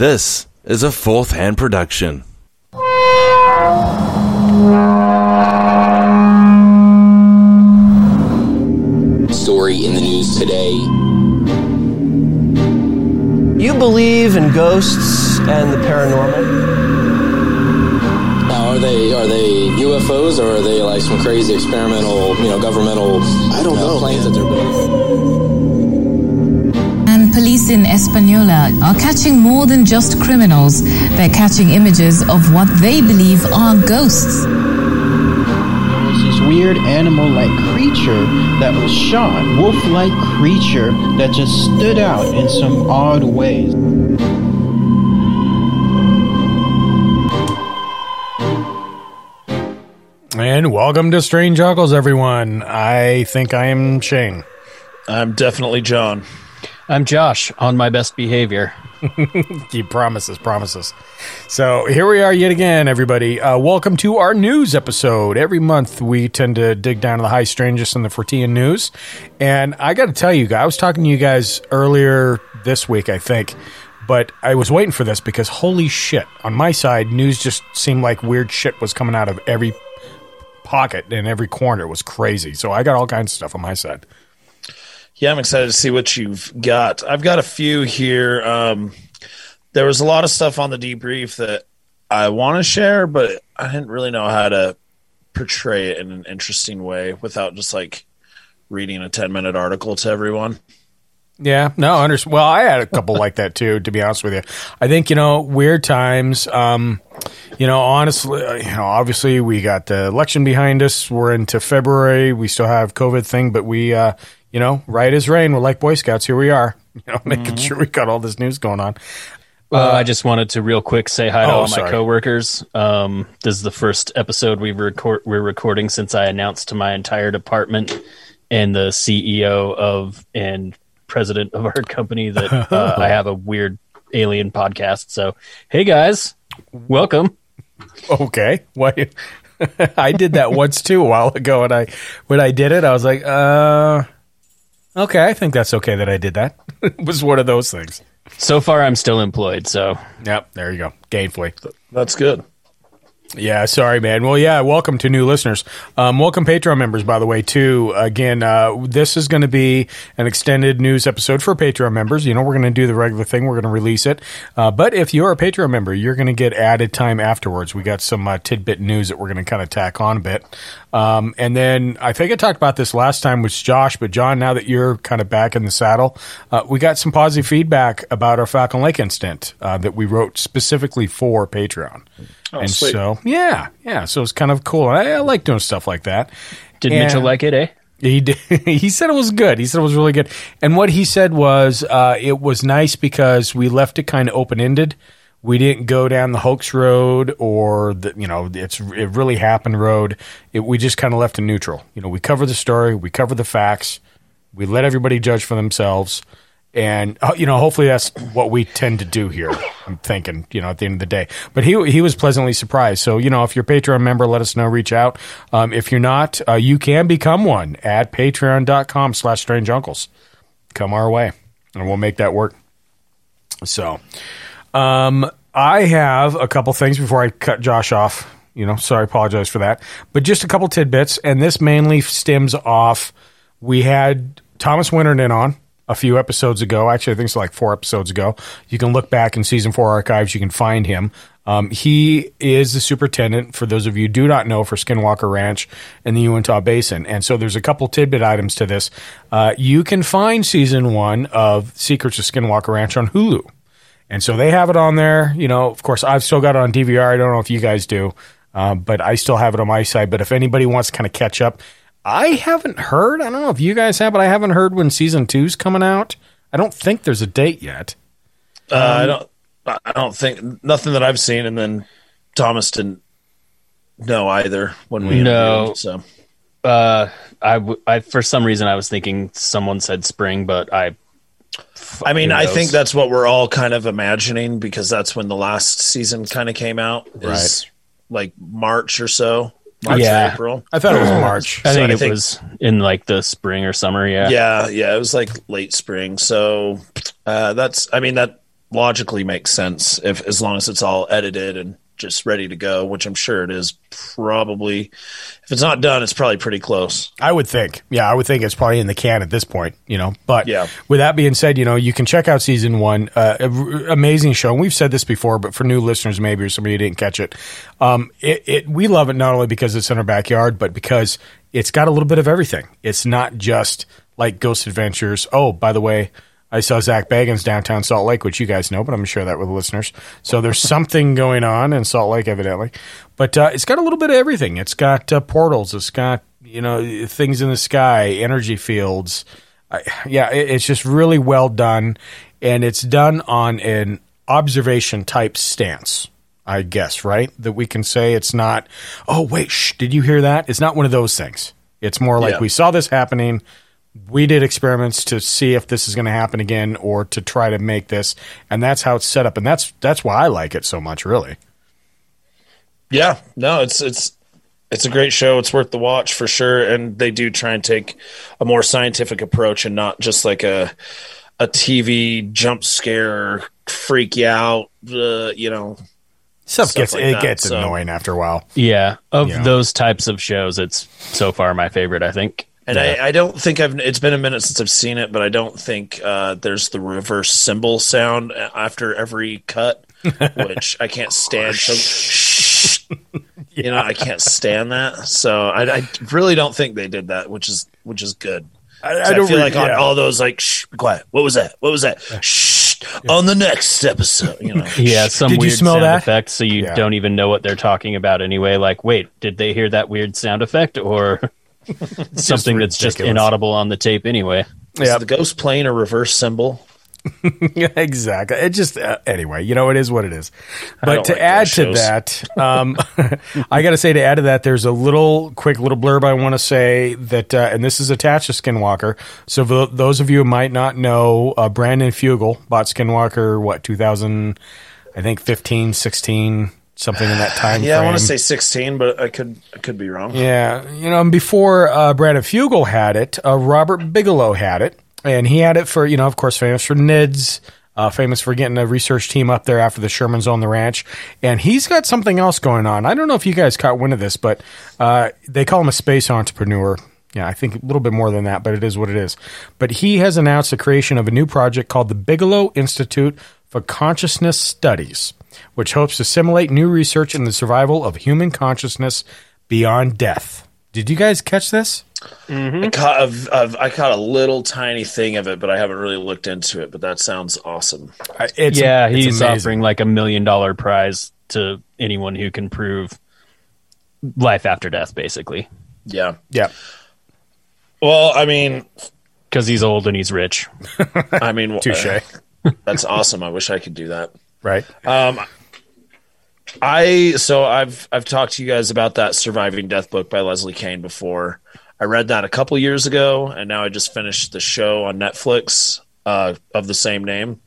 This is a fourth hand production. Story in the news today. You believe in ghosts and the paranormal? Now, are they are they UFOs or are they like some crazy experimental, you know, governmental? I don't uh, know, planes man. that they're building. And police in Española are catching more than just criminals. They're catching images of what they believe are ghosts. was this weird animal-like creature that was shot, wolf-like creature that just stood out in some odd ways. And welcome to Strange Uncles, everyone. I think I am Shane. I'm definitely John. I'm Josh on my best behavior. Keep promises, promises. So here we are yet again, everybody. Uh, welcome to our news episode. Every month we tend to dig down to the high strangest in the Fortean news. And I got to tell you, guys, I was talking to you guys earlier this week, I think. But I was waiting for this because holy shit, on my side, news just seemed like weird shit was coming out of every pocket and every corner. It was crazy. So I got all kinds of stuff on my side. Yeah, I'm excited to see what you've got. I've got a few here. Um, there was a lot of stuff on the debrief that I want to share, but I didn't really know how to portray it in an interesting way without just like reading a 10 minute article to everyone. Yeah, no, under, well, I had a couple like that too, to be honest with you. I think, you know, weird times, um, you know, honestly, uh, you know, obviously we got the election behind us. We're into February. We still have COVID thing, but we, uh, you know, right as rain. We're like Boy Scouts. Here we are, you know, making sure we got all this news going on. Well, I just wanted to real quick say hi to oh, all my sorry. coworkers. Um, this is the first episode we've record we're recording since I announced to my entire department and the CEO of and president of our company that uh, I have a weird alien podcast. So, hey guys, welcome. Okay. Why? I did that once too a while ago, and I when I did it, I was like, uh, okay, I think that's okay that I did that. it was one of those things. So far, I'm still employed. So, Yep, there you go, gainfully. That's good. Yeah, sorry, man. Well, yeah, welcome to new listeners. Um, welcome Patreon members, by the way, too. Again, uh, this is going to be an extended news episode for Patreon members. You know, we're going to do the regular thing. We're going to release it. Uh, but if you're a Patreon member, you're going to get added time afterwards. We got some uh, tidbit news that we're going to kind of tack on a bit. Um, and then I think I talked about this last time with Josh, but John, now that you're kind of back in the saddle, uh, we got some positive feedback about our Falcon Lake incident uh, that we wrote specifically for Patreon. and sweet. so, yeah, yeah. So it's kind of cool. I, I like doing stuff like that. did And- Mitchell like it? Eh? He did, he said it was good. He said it was really good. And what he said was uh, it was nice because we left it kind of open ended. We didn't go down the hoax road or the you know it's it really happened road. It, we just kind of left it neutral. You know, we cover the story, we cover the facts, we let everybody judge for themselves, and uh, you know hopefully that's what we tend to do here. I'm thinking you know at the end of the day. But he he was pleasantly surprised. So you know if you're a Patreon member, let us know. Reach out. Um, if you're not, uh, you can become one at Patreon.com/slash Strange Uncles. Come our way, and we'll make that work. So. Um, I have a couple things before I cut Josh off. You know, sorry, apologize for that. But just a couple tidbits, and this mainly stems off. We had Thomas Winterton on a few episodes ago. Actually, I think it's like four episodes ago. You can look back in season four archives. You can find him. Um, he is the superintendent, for those of you who do not know, for Skinwalker Ranch in the Uintah Basin. And so there's a couple tidbit items to this. Uh, you can find season one of Secrets of Skinwalker Ranch on Hulu. And so they have it on there. You know, of course, I've still got it on DVR. I don't know if you guys do, um, but I still have it on my side. But if anybody wants to kind of catch up, I haven't heard. I don't know if you guys have, but I haven't heard when season two's coming out. I don't think there's a date yet. Uh, I don't. I don't think nothing that I've seen, and then Thomas didn't know either when we No. so Uh, I, w- I for some reason I was thinking someone said spring, but I. I mean, I think that's what we're all kind of imagining because that's when the last season kind of came out. Is like March or so, March Yeah. or April. I thought it was March. I So think I it think- was in like the spring or summer. Yeah. Yeah, yeah, it was like late spring. So uh, that's, I mean, that logically makes sense if as long as it's all edited and just ready to go, which I'm sure it is. Probably, if it's not done, it's probably pretty close. I would think. Yeah, I would think it's probably in the can at this point, you know. But Yeah. with that being said, you know, you can check out season one. Uh, a r- amazing show. And we've said this before, but for new listeners, maybe, or somebody who didn't catch it, um, it, it, we love it not only because it's in our backyard, but because it's got a little bit of everything. It's not just like Ghost Adventures. Oh, by the way, I saw Zach Bagans downtown Salt Lake, which you guys know, but I'm going to share that with listeners. So there's something going on in Salt Lake, evidently. But uh, it's got a little bit of everything. It's got uh, portals. It's got you know things in the sky, energy fields. I, yeah, it, it's just really well done, and it's done on an observation type stance. I guess right that we can say it's not. Oh wait, shh, did you hear that? It's not one of those things. It's more like Yeah. we saw this happening we did experiments to see if this is going to happen again or to try to make this and that's how it's set up and that's that's why i like it so much really Yeah, no, it's it's it's a great show. It's worth the watch for sure, and they do try and take a more scientific approach and not just like a a TV jump scare, freak you out. Uh, you know, stuff, Stuff gets like it that, gets so- annoying after a while Yeah, of Yeah. those types of shows, it's so far my favorite. I think. And I, I don't think I've. It's been a minute since I've seen it, but I don't think uh, there's the reverse cymbal sound after every cut, which I can't stand. So, shh, you know, I can't stand that. So I, I really don't think they did that, which is which is good. i, I, don't feel re- like on yeah. all those like shh, be quiet. What was that? What was that? Shh. On the next episode, you know. Yeah, some Did weird smell sound that? effect, so you Yeah. don't even know what they're talking about anyway. Like, wait, did they hear that weird sound effect, or something that's just inaudible on the tape anyway? Yeah. the ghost playing a reverse cymbal? yeah, exactly. It just uh, anyway, you know, it is what it is. But to like add to that, um, I got to say to add to that, there's a little quick little blurb I want to say that, uh, and this is attached to Skinwalker. So for those of you who might not know, uh, Brandon Fugel bought Skinwalker what 2000, I think 15, 16, something in that time. Yeah, I want to say sixteen, but I could I could be wrong. Yeah, you know, and before uh, Brandon Fugel had it, uh, Robert Bigelow had it, and he had it for you know, of course, famous for NIDS, uh, famous for getting a research team up there after the Shermans on the ranch, and he's got something else going on. I don't know if you guys caught wind of this, but uh, they call him a space entrepreneur. Yeah, I think a little bit more than that, but it is what it is. But he has announced the creation of a new project called the Bigelow Institute for Consciousness Studies, which hopes to simulate new research in the survival of human consciousness beyond death. Did you guys catch this? I caught a, a, I caught a little tiny thing of it, but I haven't really looked into it. But that sounds awesome. It's, yeah, it's he's amazing. offering like a million dollar prize to anyone who can prove life after death, basically, Yeah. Yeah, Well, I mean, because he's old and he's rich. I mean, touche. uh, that's awesome. I wish I could do that. Right? I so I've I've talked to you guys about that surviving death book by Leslie Kane before. I read that a couple years ago, and now I just finished the show on Netflix uh, of the same name.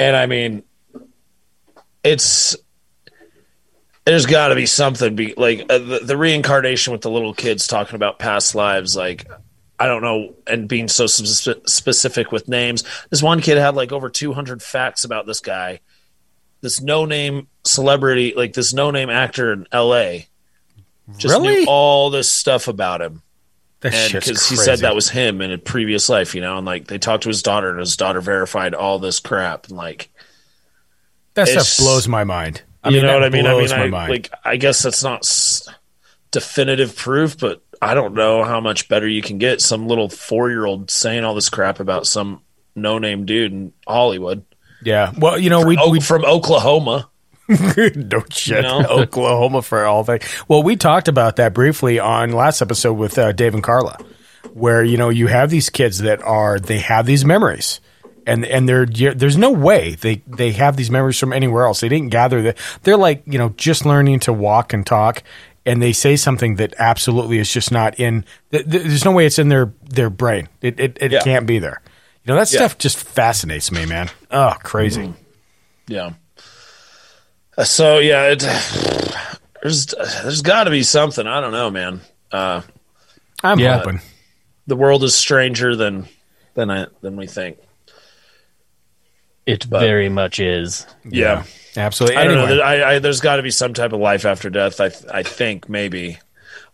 And I mean, it's there's got to be something be like uh, the, the reincarnation with the little kids talking about past lives. Like I don't know, and being so spe- specific with names. This one kid had like over 200 facts about this guy this no name celebrity, like this no name actor in L.A. Just Really? knew all this stuff about him, and because he said that was him in a previous life, you know, and like they talked to his daughter, and his daughter verified all this crap, and like that stuff blows my mind. I you mean, know what I mean? I mean, I, mind. like I guess that's not s- definitive proof, but I don't know how much better you can get. Some little four year old saying all this crap about some no name dude in Hollywood, yeah. Well, you know, we, oh, we from Oklahoma. shit. know? Oklahoma for all things. Well, we talked about that briefly on last episode with uh, Dave and Carla, where you know you have these kids that are they have these memories. And, and they're, you're- there's no way they, they have these memories from anywhere else. They didn't gather that. They're like, you know, just learning to walk and talk. And they say something that absolutely is just not in, th- th- there's no way it's in their, their brain. It, it, it Yeah. can't be there. You know, that Yeah. stuff just fascinates me, man. Oh, crazy. Yeah. Uh, So yeah, it, there's there's got to be something. I don't know, man. Uh, I'm Yeah. hoping. the world is stranger than than I than we think. It But- very much is. Yeah. Absolutely. I don't Anyway, know. There- I, I, there's got to be some type of life after death. I, I think maybe.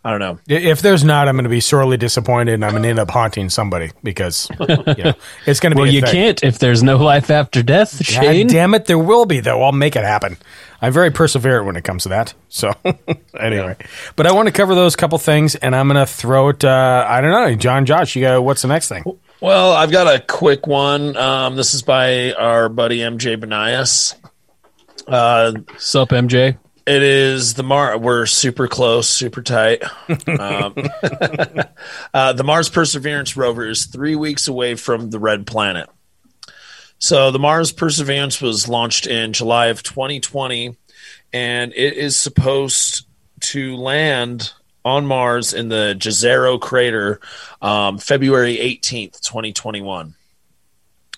I don't know. If there's not, I'm going to be sorely disappointed, and I'm going to end up haunting somebody because you know, it's going to be. Well, you thing. can't if there's no life after death, God Shane. damn it, there will be though. I'll make it happen. I'm very perseverant when it comes to that. So anyway, but I want to cover those couple things, and I'm going to throw it. Uh, I don't know, John, Josh. You got what's the next thing? Well, I've got a quick one. Um, this is by our buddy MJ Banias. Uh, Sup, MJ? It is the Mar. We're super close, super tight. Um, uh, the Mars Perseverance rover is three weeks away from the red planet. So the Mars Perseverance was launched in July of 2020, and it is supposed to land on Mars in the Jezero crater um, February 18th, 2021.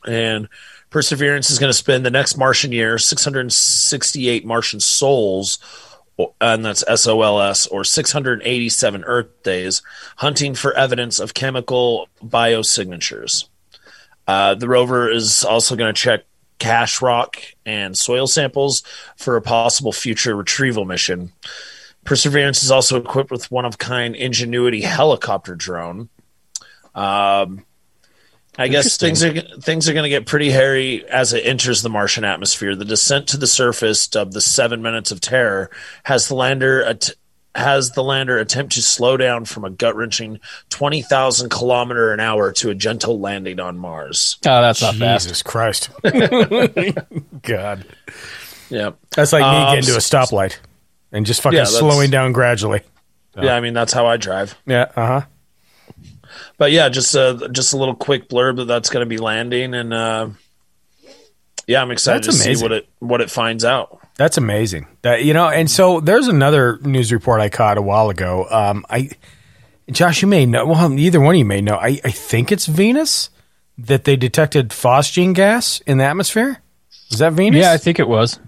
And Perseverance is going to spend the next Martian year, 668 Martian sols, o- and that's SOLS, or 687 Earth days, hunting for evidence of chemical biosignatures. Uh, the rover is also going to check cache rock and soil samples for a possible future retrieval mission. Perseverance is also equipped with one of kind Ingenuity helicopter drone. Um, I guess things are things are going to get pretty hairy as it enters the Martian atmosphere. The descent to the surface of the seven minutes of terror has the lander at- has the lander attempt to slow down from a gut wrenching twenty thousand kilometer an hour to a gentle landing on Mars. Oh, that's not fast. Jesus Christ, God, Yeah, that's like me Um, getting to a stoplight and just fucking yeah, slowing down gradually. yeah. I mean that's how I drive. Yeah, uh huh. But yeah, just a just a little quick blurb that that's going to be landing, and uh, yeah, I'm excited That's to see what it what it finds out. That's amazing. That you know, and so there's another news report I caught a while ago. Um, I, Josh, you may know. Well, either one of you may know. I, I think it's Venus that they detected phosgene gas in the atmosphere. Is that Venus? Yeah, I think it was.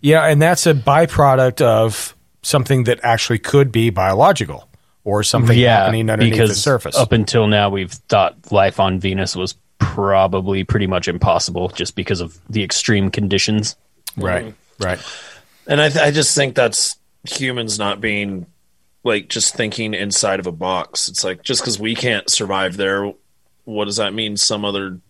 yeah, and that's a byproduct of something that actually could be biological or something yeah, happening underneath because the surface. up until now we've thought life on Venus was probably pretty much impossible just because of the extreme conditions. right, right. And I, th- I just think that's humans not being like just thinking inside of a box. It's like just because we can't survive there, what does that mean? Some other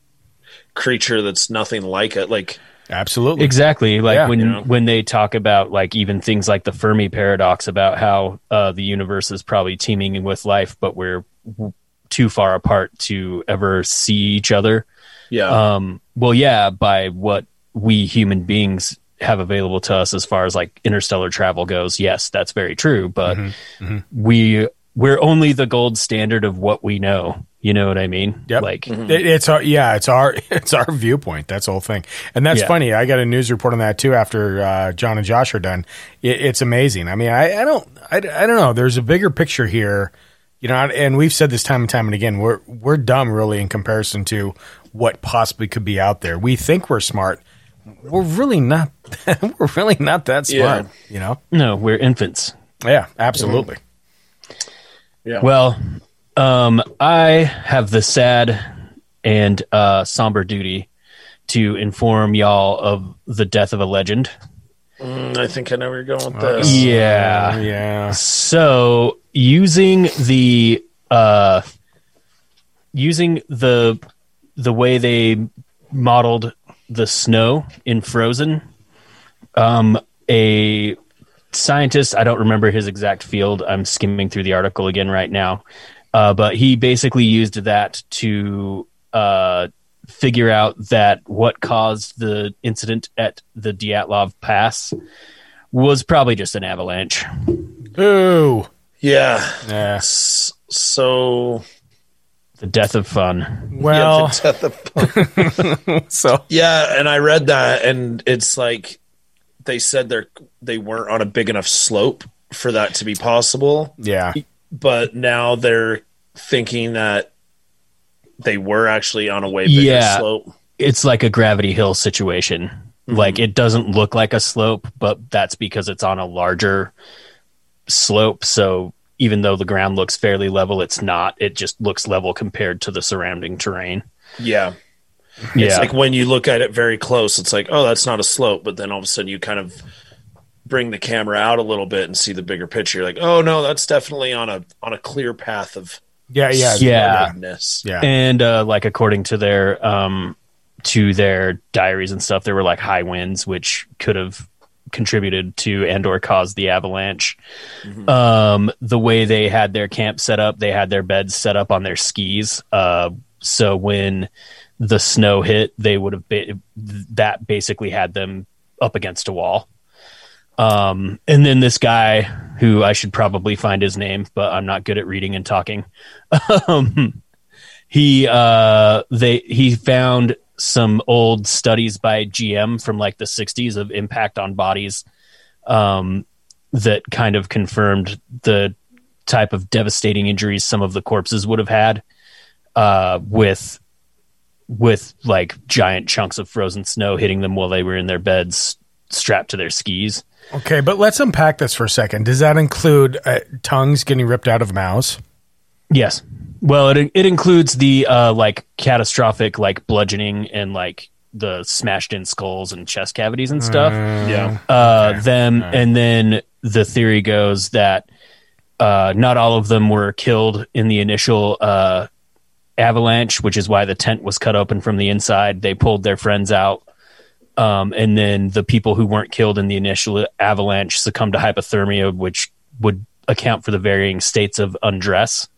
creature that's nothing like it, like Absolutely. Exactly. Like Yeah. when You know? when they talk about like even things like the Fermi paradox about how uh, the universe is probably teeming with life, but we're w- too far apart to ever see each other. yeah, Um, well, yeah, by what we human beings have available to us as far as like interstellar travel goes, yes, that's very true. But Mm-hmm. we we're only the gold standard of what we know. You know what I mean? Yep. Like It, it's our yeah, it's our it's our viewpoint. That's the whole thing, and that's Yeah. funny. I got a news report on that too after uh, John and Josh are done. It, it's amazing. I mean, I, I don't I, I don't know. There's a bigger picture here, you know, and we've said this time and time and again. We're we're dumb really in comparison to what possibly could be out there. We think we're smart. We're really not. we're really not that smart. You know? no, we're infants. Yeah, absolutely. yeah. Well, um, I have the sad and uh, somber duty to inform y'all of the death of a legend. Mm, I think I know where you're going with this. Yeah. yeah. So using the uh, using the the way they modeled the snow in Frozen, um, a scientist I don't remember his exact field. I'm skimming through the article again right now, uh, but he basically used that to uh, figure out that what caused the incident at the Dyatlov Pass was probably just an avalanche. Boo. Yeah. Yeah. S- So The death of fun. Well, yeah, the death of- so yeah, and I read that, and it's like they said they're they weren't on a big enough slope for that to be possible, yeah. But now they're thinking that they were actually on a way bigger Yeah. slope. It's like a gravity hill situation. Mm-hmm. Like it doesn't look like a slope, but that's because it's on a larger slope. So even though the ground looks fairly level, it's not. It just looks level compared to the surrounding terrain. Yeah. It's Yeah. like when you look at it very close, it's like, oh, that's not a slope. But then all of a sudden you kind of bring the camera out a little bit and see the bigger picture. You're like, oh no, that's definitely on a on a clear path of Yeah, yeah, Yeah. yeah. and uh, like according to their um to their diaries and stuff there were like high winds which could have contributed to and or caused the avalanche um the way they had their camp set up they had their beds set up on their skis uh so when the snow hit they would have been that basically had them up against a wall um and then this guy who i should probably find his name but i'm not good at reading and talking. Um he uh they he found some old studies by GM from like the 60s of impact on bodies um that kind of confirmed the type of devastating injuries some of the corpses would have had uh with with like giant chunks of frozen snow hitting them while they were in their beds strapped to their skis Okay, but let's unpack this for a second. Does that include uh, tongues getting ripped out of mouths? Yes. Well, it it includes the uh, like catastrophic like bludgeoning and like the smashed in skulls and chest cavities and stuff. Yeah. Uh, them and then the theory goes that uh, not all of them were killed in the initial uh, avalanche, which is why the tent was cut open from the inside. They pulled their friends out. Um, and then the people who weren't killed in the initial avalanche succumbed to hypothermia, which would account for the varying states of undress.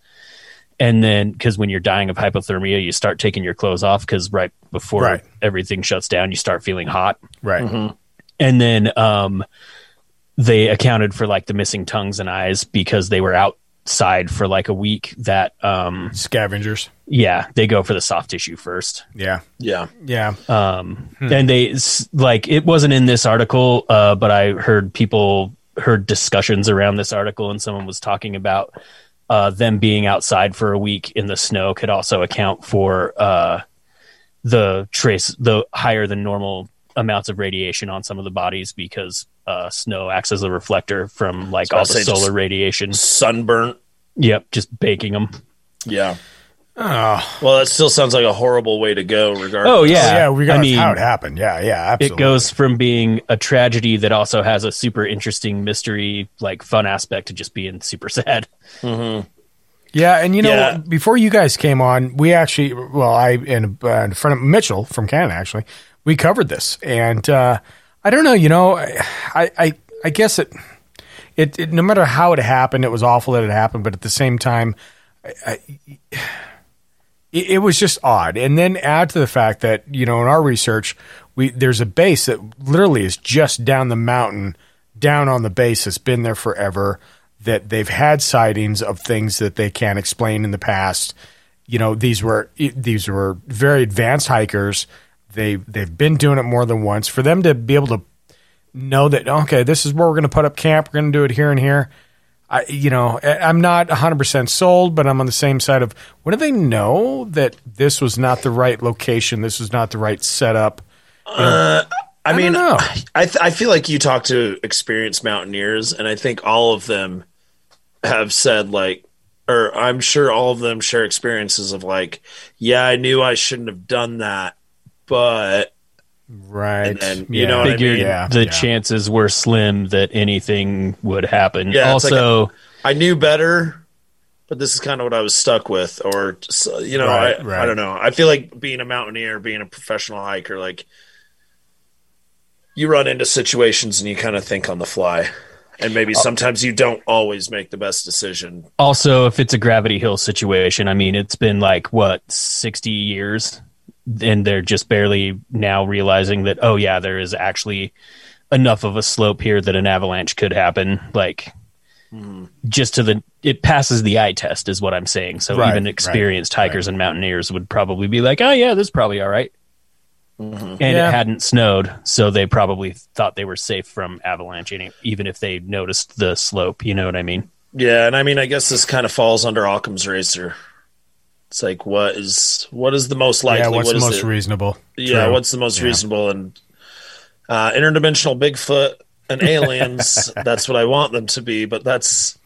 And then, because when you're dying of hypothermia, you start taking your clothes off because right before Right. everything shuts down, you start feeling hot Right. and then um they accounted for like the missing tongues and eyes because they were outside for like a week that um Scavengers. yeah they go for the soft tissue first Yeah. Yeah. Yeah. um and they like it wasn't in this article uh but i heard people heard discussions around this article and someone was talking about uh them being outside for a week in the snow could also account for uh the trace the higher than normal amounts of radiation on some of the bodies because uh snow acts as a reflector from like all the solar radiation Sunburnt. yep just baking them Yeah. Oh, Well, that still sounds like a horrible way to go. Regardless. oh yeah yeah. We got I mean, how it happened. Yeah. Yeah. Absolutely. it goes from being a tragedy that also has a super interesting mystery like fun aspect to just being super sad Yeah, and you know, Yeah. before you guys came on, we actually, well, I and uh, in front of Mitchell from Canada, actually, we covered this, and uh, I don't know, you know, I, I, I guess it, it, it, no matter how it happened, it was awful that it happened, but at the same time, I, I, it, it was just odd. And then add to the fact that you know, in our research, we there's a base that literally is just down the mountain, down on the base that's been there forever. That they've had sightings of things that they can't explain in the past. You know, these were these were very advanced hikers. They they've been doing it more than once. For them to be able to know that okay, this is where we're going to put up camp. We're going to do it here and here. I, you know, I- I'm not 100% sold, but I'm on the same side of when do they know that this was not the right location? This was not the right setup. Uh, I, mean, know. I th- I feel like you talk to experienced mountaineers, and I think all of them have said like, or I'm sure all of them share experiences of like, yeah, I knew I shouldn't have done that, but Right. And then, you know what I mean? figured Yeah, the yeah. chances were slim that anything would happen Yeah, it's like also I knew better. But this is kind of what I was stuck with, or just, you know, Right, I, right. I don't know. I feel like being a mountaineer, being a professional hiker, like you run into situations and you kind of think on the fly, and maybe uh, sometimes you don't always make the best decision. also if it's a gravity hill situation i mean it's been like what 60 years and they're just barely now realizing that oh yeah there is actually enough of a slope here that an avalanche could happen like mm-hmm. just to the it passes the eye test is what i'm saying so Right, even right, experienced hikers and mountaineers would probably be like oh yeah this is probably all right. Mm-hmm. and Yeah. it hadn't snowed so they probably thought they were safe from avalanche any- even if they noticed the slope you know what i mean Yeah, and I mean, I guess this kind of falls under Occam's razor. It's like, what is what is the most likely? yeah, what's what the is most it? reasonable? Yeah, True. what's the most Yeah. reasonable? And uh, interdimensional Bigfoot and aliens. that's what I want them to be, but that's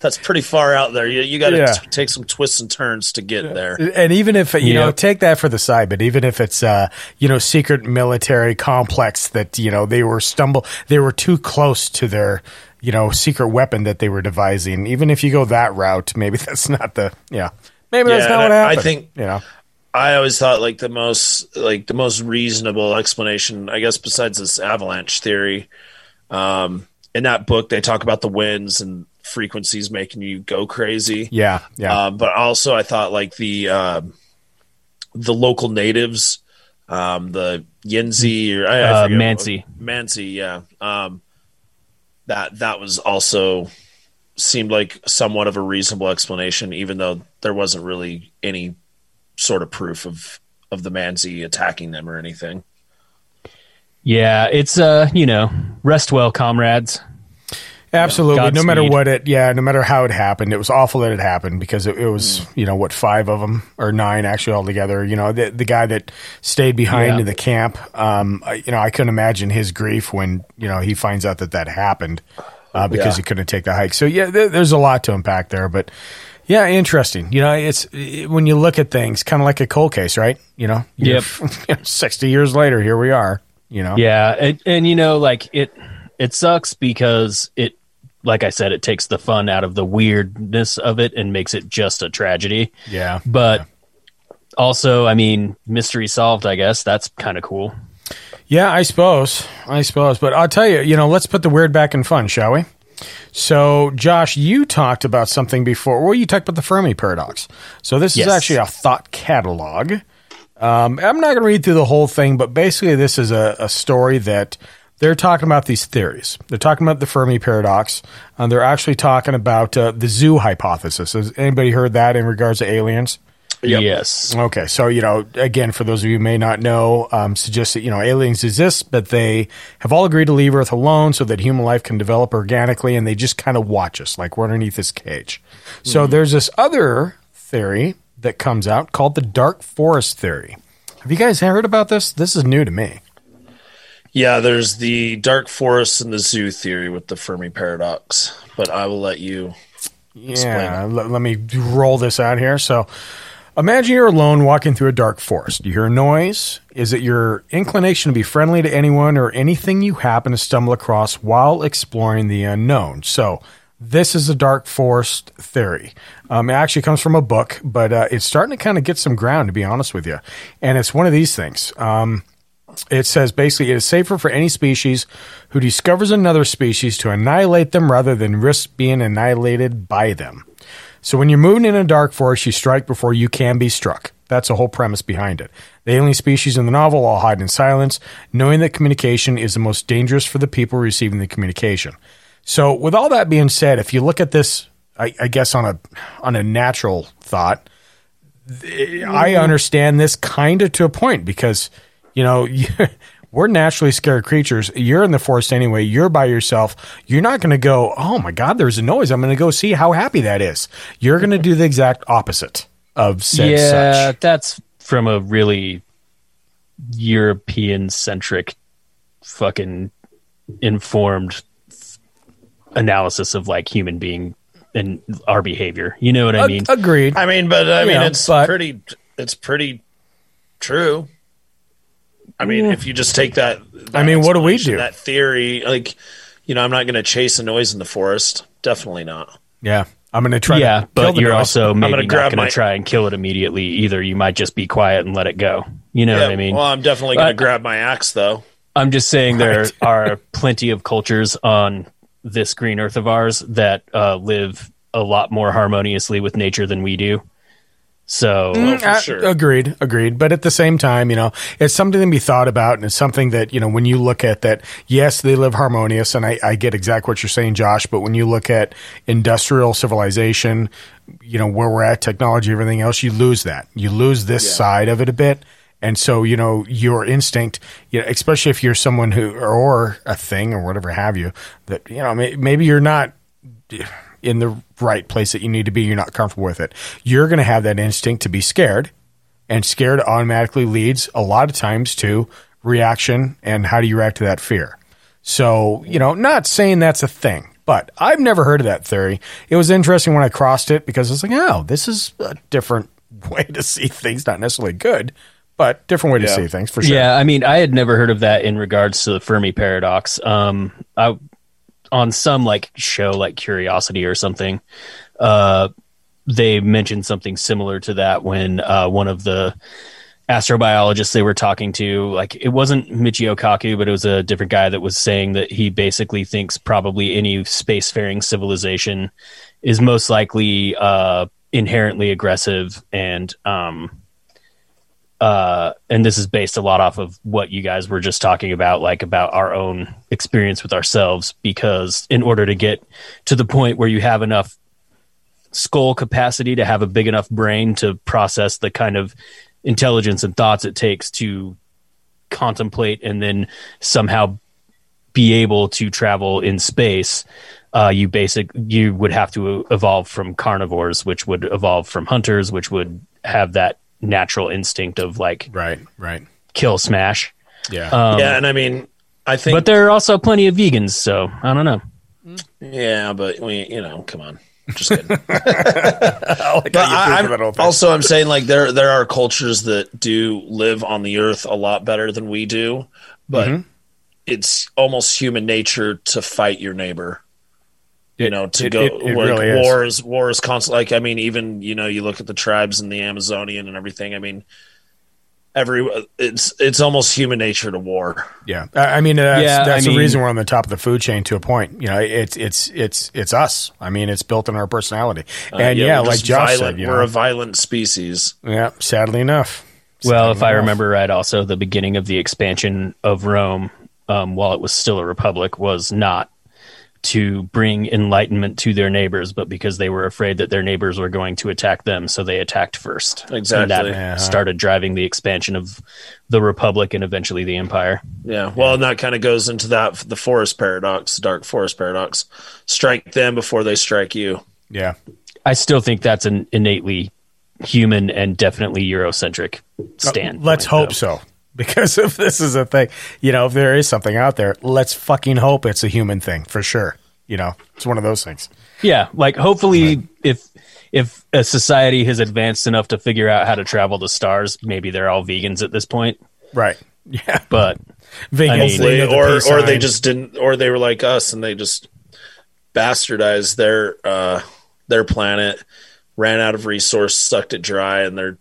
that's pretty far out there. You, you got to Yeah. take some twists and turns to get there. And even if you know, take that for the side, but even if it's uh, you know, secret military complex that you know they were stumble, they were too close to their you know secret weapon that they were devising. Even if you go that route, maybe that's not the yeah, maybe that's Yeah, not what and I- think- you know, I always thought like the most like the most reasonable explanation, I guess, besides this avalanche theory. Um, in that book, they talk about the winds and frequencies making you go crazy. yeah, yeah, Um, but also, I thought like the um the local natives, um, the Yinzi or I, I Uh, Mansi. Mansi, yeah. Um, that that was also seemed like somewhat of a reasonable explanation, even though there wasn't really any sort of proof of of the Mansi attacking them or anything. Yeah, it's uh, you know, rest well, comrades. absolutely. No matter what it, yeah, no matter how it happened, it was awful that it happened because it, it was you know what five of them or nine actually altogether. You know, the the guy that stayed behind Yeah. in the camp. Um, I- you know, I couldn't imagine his grief when you know he finds out that that happened uh, because Yeah. he couldn't take the hike. So yeah, there, there's a lot to unpack there, but. Yeah, interesting. You know, it's it, when you look at things, kind of like a cold case, right? You know, Yep. Sixty years later, here we are. You know, Yeah, and, and you know, like it, it sucks because it, like I said, it takes the fun out of the weirdness of it and makes it just a tragedy. yeah. But also, I mean, mystery solved. I guess that's kind of cool. Yeah, I suppose. I suppose. But I'll tell you, you know, let's put the weird back in fun, shall we? So, Josh, you talked about something before. Well, you talked about the Fermi paradox. So, this Yes. is actually a thought catalog. Um, I'm not going to read through the whole thing, but basically, this is a, a story that they're talking about these theories. They're talking about the Fermi paradox. And they're actually talking about uh, the zoo hypothesis. Has anybody heard that in regards to aliens? Yes. Okay, so you know, again, for those of you who may not know, um, suggests that you know aliens exist, but they have all agreed to leave Earth alone so that human life can develop organically, and they just kind of watch us like we're underneath this cage. So there's this other theory that comes out called the dark forest theory. Have you guys heard about this? This is new to me. Yeah, there's the dark forest and the zoo theory with the Fermi paradox, but I will let you. Yeah, let, let me roll this out here. So, imagine you're alone walking through a dark forest. You hear a noise. Is it your inclination to be friendly to anyone or anything you happen to stumble across while exploring the unknown? So, this is a dark forest theory. Um, it actually comes from a book, but uh, it's starting to kind of get some ground, to be honest with you. And it's one of these things. Um, it says basically it is safer for any species who discovers another species to annihilate them rather than risk being annihilated by them. So when you're moving in a dark forest, you strike before you can be struck. That's the whole premise behind it. The alien species in the novel all hide in silence, knowing that communication is the most dangerous for the people receiving the communication. So with all that being said, if you look at this, I, I guess on a on a natural thought, I mm-hmm. understand this kind of to a point because you know we're naturally scared creatures. You're in the forest anyway. You're by yourself. You're not going to go, "Oh my God, there's a noise. I'm going to go see how happy that is." You're going to do the exact opposite of said yeah, such. that's from a really European centric, fucking informed analysis of like human being and our behavior. You know what I mean? Agreed. I mean, but I mean, Yeah, it's but- pretty. It's pretty true. I mean, if you just take that, that I mean, what do we do? That theory, like, you know, I'm not going to chase a noise in the forest. Definitely not. yeah, I'm going to try. yeah, to kill but the you're noise. also maybe gonna not grab going my- to try and kill it immediately either. You might just be quiet and let it go. You know yeah, what I mean? well, I'm definitely going to grab my axe, though. I'm just saying there are plenty of cultures on this green earth of ours that uh, live a lot more harmoniously with nature than we do. So for Uh, sure. Agreed, agreed. But at the same time, you know, it's something to be thought about, and it's something that you know when you look at that. Yes, they live harmonious, and I, I get exactly what you're saying, Josh. But when you look at industrial civilization, you know where we're at, technology, everything else, you lose that. You lose this side of it a bit. And so, you know, your instinct, you know, especially if you're someone who, or a thing or whatever have you, that, you know, may, maybe you're not in the right place that you need to be, you're not comfortable with it. You're going to have that instinct to be scared, and scared automatically leads a lot of times to reaction and how do you react to that fear. So, you know, not saying that's a thing, but But I've never heard of that theory. It was interesting when I crossed it because it's like, oh, this is a different way to see things. Not necessarily good, but different way to Yeah. see things for sure. Yeah, I mean, I had never heard of that in regards to the Fermi paradox. Um, I on some like show like Curiosity or something, uh, they mentioned something similar to that when uh, one of the astrobiologists they were talking to, like it wasn't Michio Kaku, but it was a different guy that was saying that he basically thinks probably any spacefaring civilization is most likely uh, inherently aggressive and um, uh, and this is based a lot off of what you guys were just talking about, like about our own experience with ourselves. Because in order to get to the point where you have enough skull capacity to have a big enough brain to process the kind of intelligence and thoughts it takes to contemplate and then somehow be able to travel in space, uh, you basic you would have to evolve from carnivores, which would evolve from hunters, which would have that natural instinct of like Right, right. kill smash. Yeah. Um, yeah, and I mean, I think, but there are also plenty of vegans, so I don't know. yeah, but we, you know, come on, just kidding. Like But I, think of that whole am also I'm saying like there there are cultures that do live on the earth a lot better than we do, but Mm-hmm. it's almost human nature to fight your neighbor. You It- know, to it- go it- it like really is. war is war is constant. Like I mean, even you know, you look at the tribes in the Amazonian and everything. I mean, every it's it's almost human nature to war. Yeah, I I mean that's, Yeah, that's I the mean- reason we're on the top of the food chain to a point. You know, it's it's it's it's us. I mean, it's built in our personality, and yeah, Uh, we're like just Josh violent. said, you we're know, a violent species. yeah. Sadly enough. Well, if Sadly I remember right, also the beginning of the expansion of Rome, um, while it was still a republic, was not to bring enlightenment to their neighbors, but because they were afraid that their neighbors were going to attack them, so they attacked first. Exactly. And that Yeah. started driving the expansion of the republic and eventually the empire. Yeah, well, and that kind of goes into that the forest paradox, dark forest paradox. Strike them before they strike you. Yeah, I still think that's an innately human and definitely Eurocentric stand. Uh, let's hope so. Because if this is a thing, you know, if there is something out there, let's fucking hope it's a human thing for sure. You know, it's one of those things. Yeah, like hopefully, if if a society has advanced enough to figure out how to travel the stars, maybe they're all vegans at this point. Right. Yeah. But Vegans, I mean- they the or peace or they just didn't, or they were like us and they just bastardized their uh, their planet, ran out of resource, sucked it dry, and they're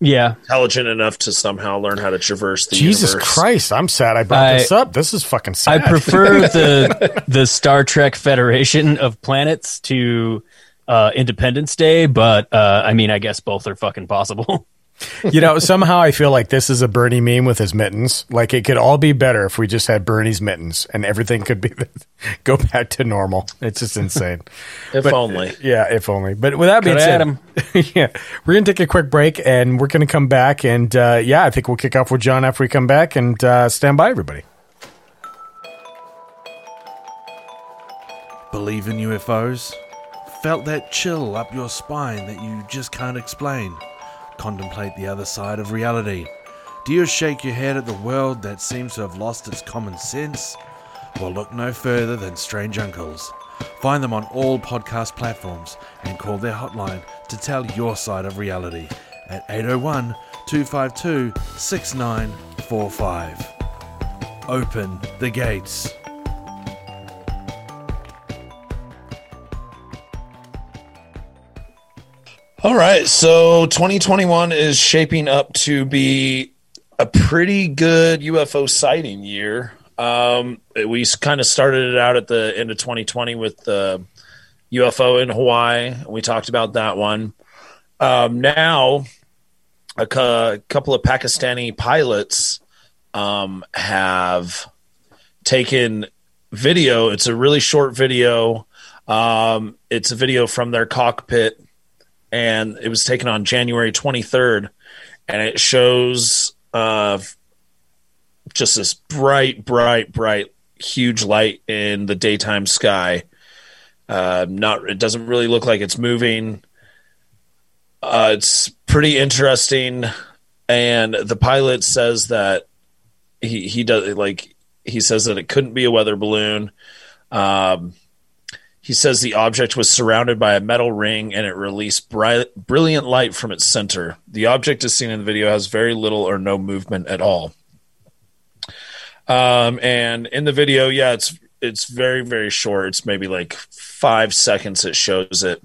yeah, intelligent enough to somehow learn how to traverse the Jesus universe. Christ, I'm sad I brought I- this up. This is fucking sad I prefer the the Star Trek Federation of Planets to uh, Independence Day, but uh, I mean, I guess both are fucking possible. you know, somehow I feel like this is a Bernie meme with his mittens. Like it could all be better if we just had Bernie's mittens and everything could be go back to normal. It's just insane. If But- only. Yeah, if only. But with that being Coulda said, had 'em. yeah, we're gonna take a quick break and we're gonna come back and uh, yeah, I think we'll kick off with John after we come back and uh, stand by everybody. Believe in UFOs? Felt that chill up your spine that you just can't explain? Contemplate the other side of reality? Do you shake your head at the world that seems to have lost its common sense? Well, look no further than Strange Uncles. Find them on all podcast platforms and call their hotline to tell your side of reality at 801 252 6945. Open the gates. All right, so 2021 is shaping up to be a pretty good UFO sighting year. Um, we kind of started it out at the end of 2020 with the UFO in Hawaii. We talked about that one. Um, now, a cou- couple of Pakistani pilots um, have taken video. It's a really short video. Um, it's a video from their cockpit and it was taken on January 23rd, and it shows uh, just this bright, bright, bright, huge light in the daytime sky. Uh, not, it doesn't really look like it's moving. Uh, it's pretty interesting, and the pilot says that he he does like he says that it couldn't be a weather balloon. Um, He says the object was surrounded by a metal ring and it released bri- brilliant light from its center. The object as seen in the video has very little or no movement at all. Um, and in the video, yeah, it's it's very very short. It's maybe like five seconds. It shows it,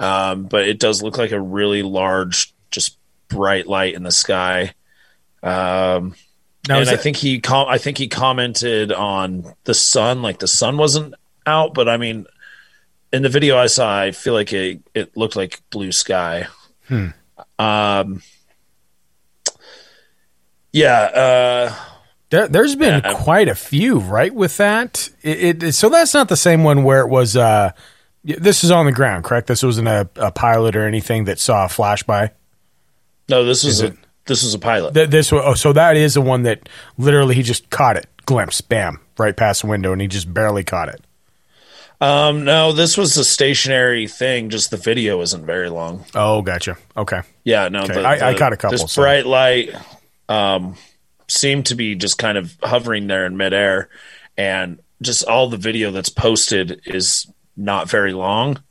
um, but it does look like a really large, just bright light in the sky. Um, Now, and I think he com- I think he commented on the sun, like the sun wasn't out, but I mean, in the video I saw, I feel like it it looked like blue sky. Hmm. Um, yeah, uh, There, there's been Yeah. quite a few, right? With that, it, it so that's not the same one where it was. Uh, this is on the ground, correct? This wasn't a, a pilot or anything that saw a flash by. no, this was Is a it- this was a pilot. Th- This wa- oh, so that is the one that literally he just caught it, glimpse, bam, right past the window, and he just barely caught it. Um, no, this was a stationary thing. Just the video isn't very long. Oh, gotcha. Okay, Yeah, no, Okay, the, I- I the- caught a couple, This so- bright light um, seemed to be just kind of hovering there in midair, and just all the video that's posted is not very long.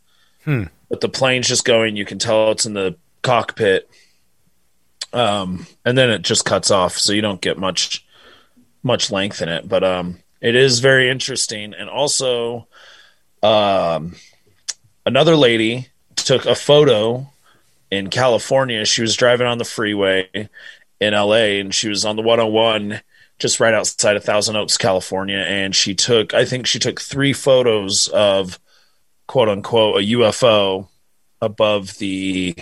Hmm. But the plane's just going. You can tell it's in the cockpit, um, and then it just cuts off, so you don't get much much length in it. But um, it is very interesting, and also, um, another lady took a photo in California. She was driving on the freeway in LA and she was on the 101 just right outside of Thousand Oaks, California. And she took, I think she took three photos of quote unquote a UFO above the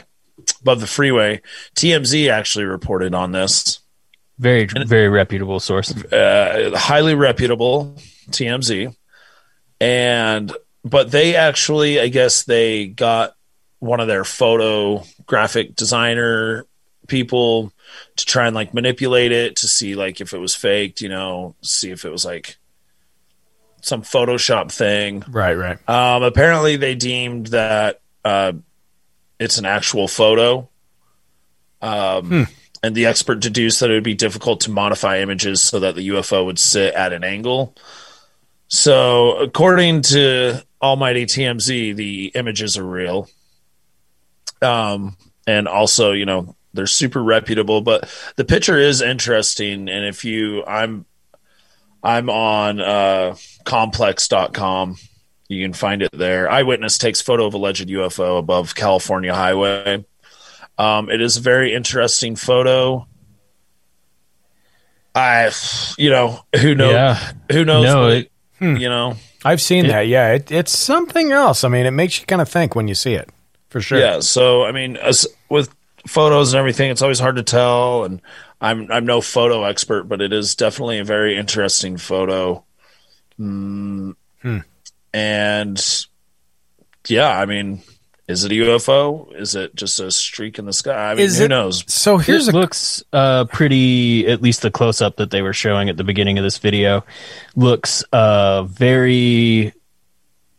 above the freeway. TMZ actually reported on this. Very, very reputable source. Uh, highly reputable TMZ. And but they actually, I guess they got one of their photo graphic designer people to try and like manipulate it to see like if it was faked, you know, see if it was like some Photoshop thing. right, right. Um, apparently, they deemed that uh, it's an actual photo. Um, And the expert deduced that it would be difficult to modify images so that the UFO would sit at an angle. So, according to Almighty TMZ, the images are real. Um, and also, you know, they're super reputable, but the picture is interesting. And if you, I'm, I'm on uh, complex.com. You can find it there. Eyewitness takes photo of alleged UFO above California highway. Um, it is a very interesting photo. I, you know, who knows? Yeah. Who knows? No, what- it- you know, I've seen that. Yeah, it, it's something else. I mean, it makes you kind of think when you see it, for sure. Yeah. So I mean, as, with photos and everything, it's always hard to tell. And I'm I'm no photo expert, but it is definitely a very interesting photo. Mm, Hmm. And yeah, I mean, is it a UFO? Is it just a streak in the sky? I mean, Is who it- knows? So here's it a looks uh, pretty. At least the close up that they were showing at the beginning of this video looks uh, very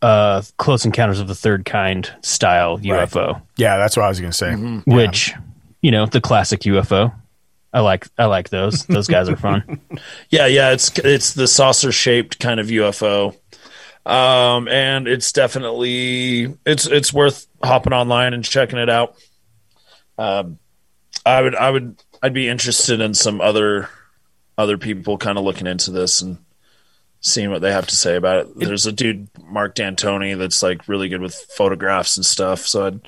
uh, close encounters of the third kind style Right. UFO, yeah. That's what I was gonna say. which you know the classic UFO. I like I like those. Those guys are fun. Yeah, yeah, it's it's the saucer shaped kind of UFO. Um, and it's definitely it's it's worth hopping online and checking it out. Um, I would I would I'd be interested in some other other people kind of looking into this and seeing what they have to say about it. There's a dude Marc D'Antonio that's like really good with photographs and stuff, so I'd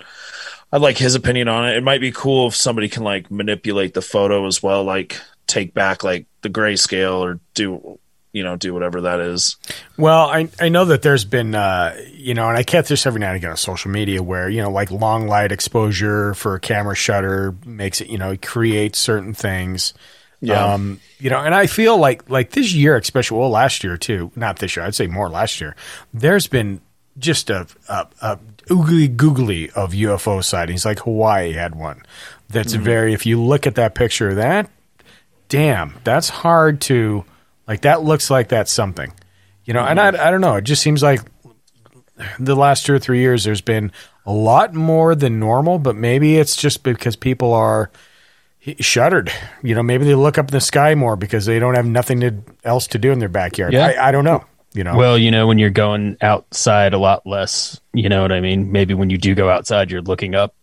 I'd like his opinion on it. It might be cool if somebody can like manipulate the photo as well, like take back like the grayscale or do you know do whatever that is. Well, I I know that there's been uh, you know, and I catch this every now and again on social media where you know, like long light exposure for a camera shutter makes it you know creates certain things. Yeah. Um, you know, and I feel like like this year, especially well, last year too. Not this year. I'd say more last year. There's been just a a, a oogly googly of UFO sightings. Like Hawaii had one. That's very. If you look at that picture, that damn, that's hard to like. That looks like that's something. You know, and I I don't know. It just seems like the last two or three years there's been a lot more than normal, but maybe it's just because people are shuttered. You know, maybe they look up in the sky more because they don't have nothing to, else to do in their backyard. Yeah. I, I don't know. You know, Well, you know, when you're going outside a lot less, you know what I mean? Maybe when you do go outside, you're looking up.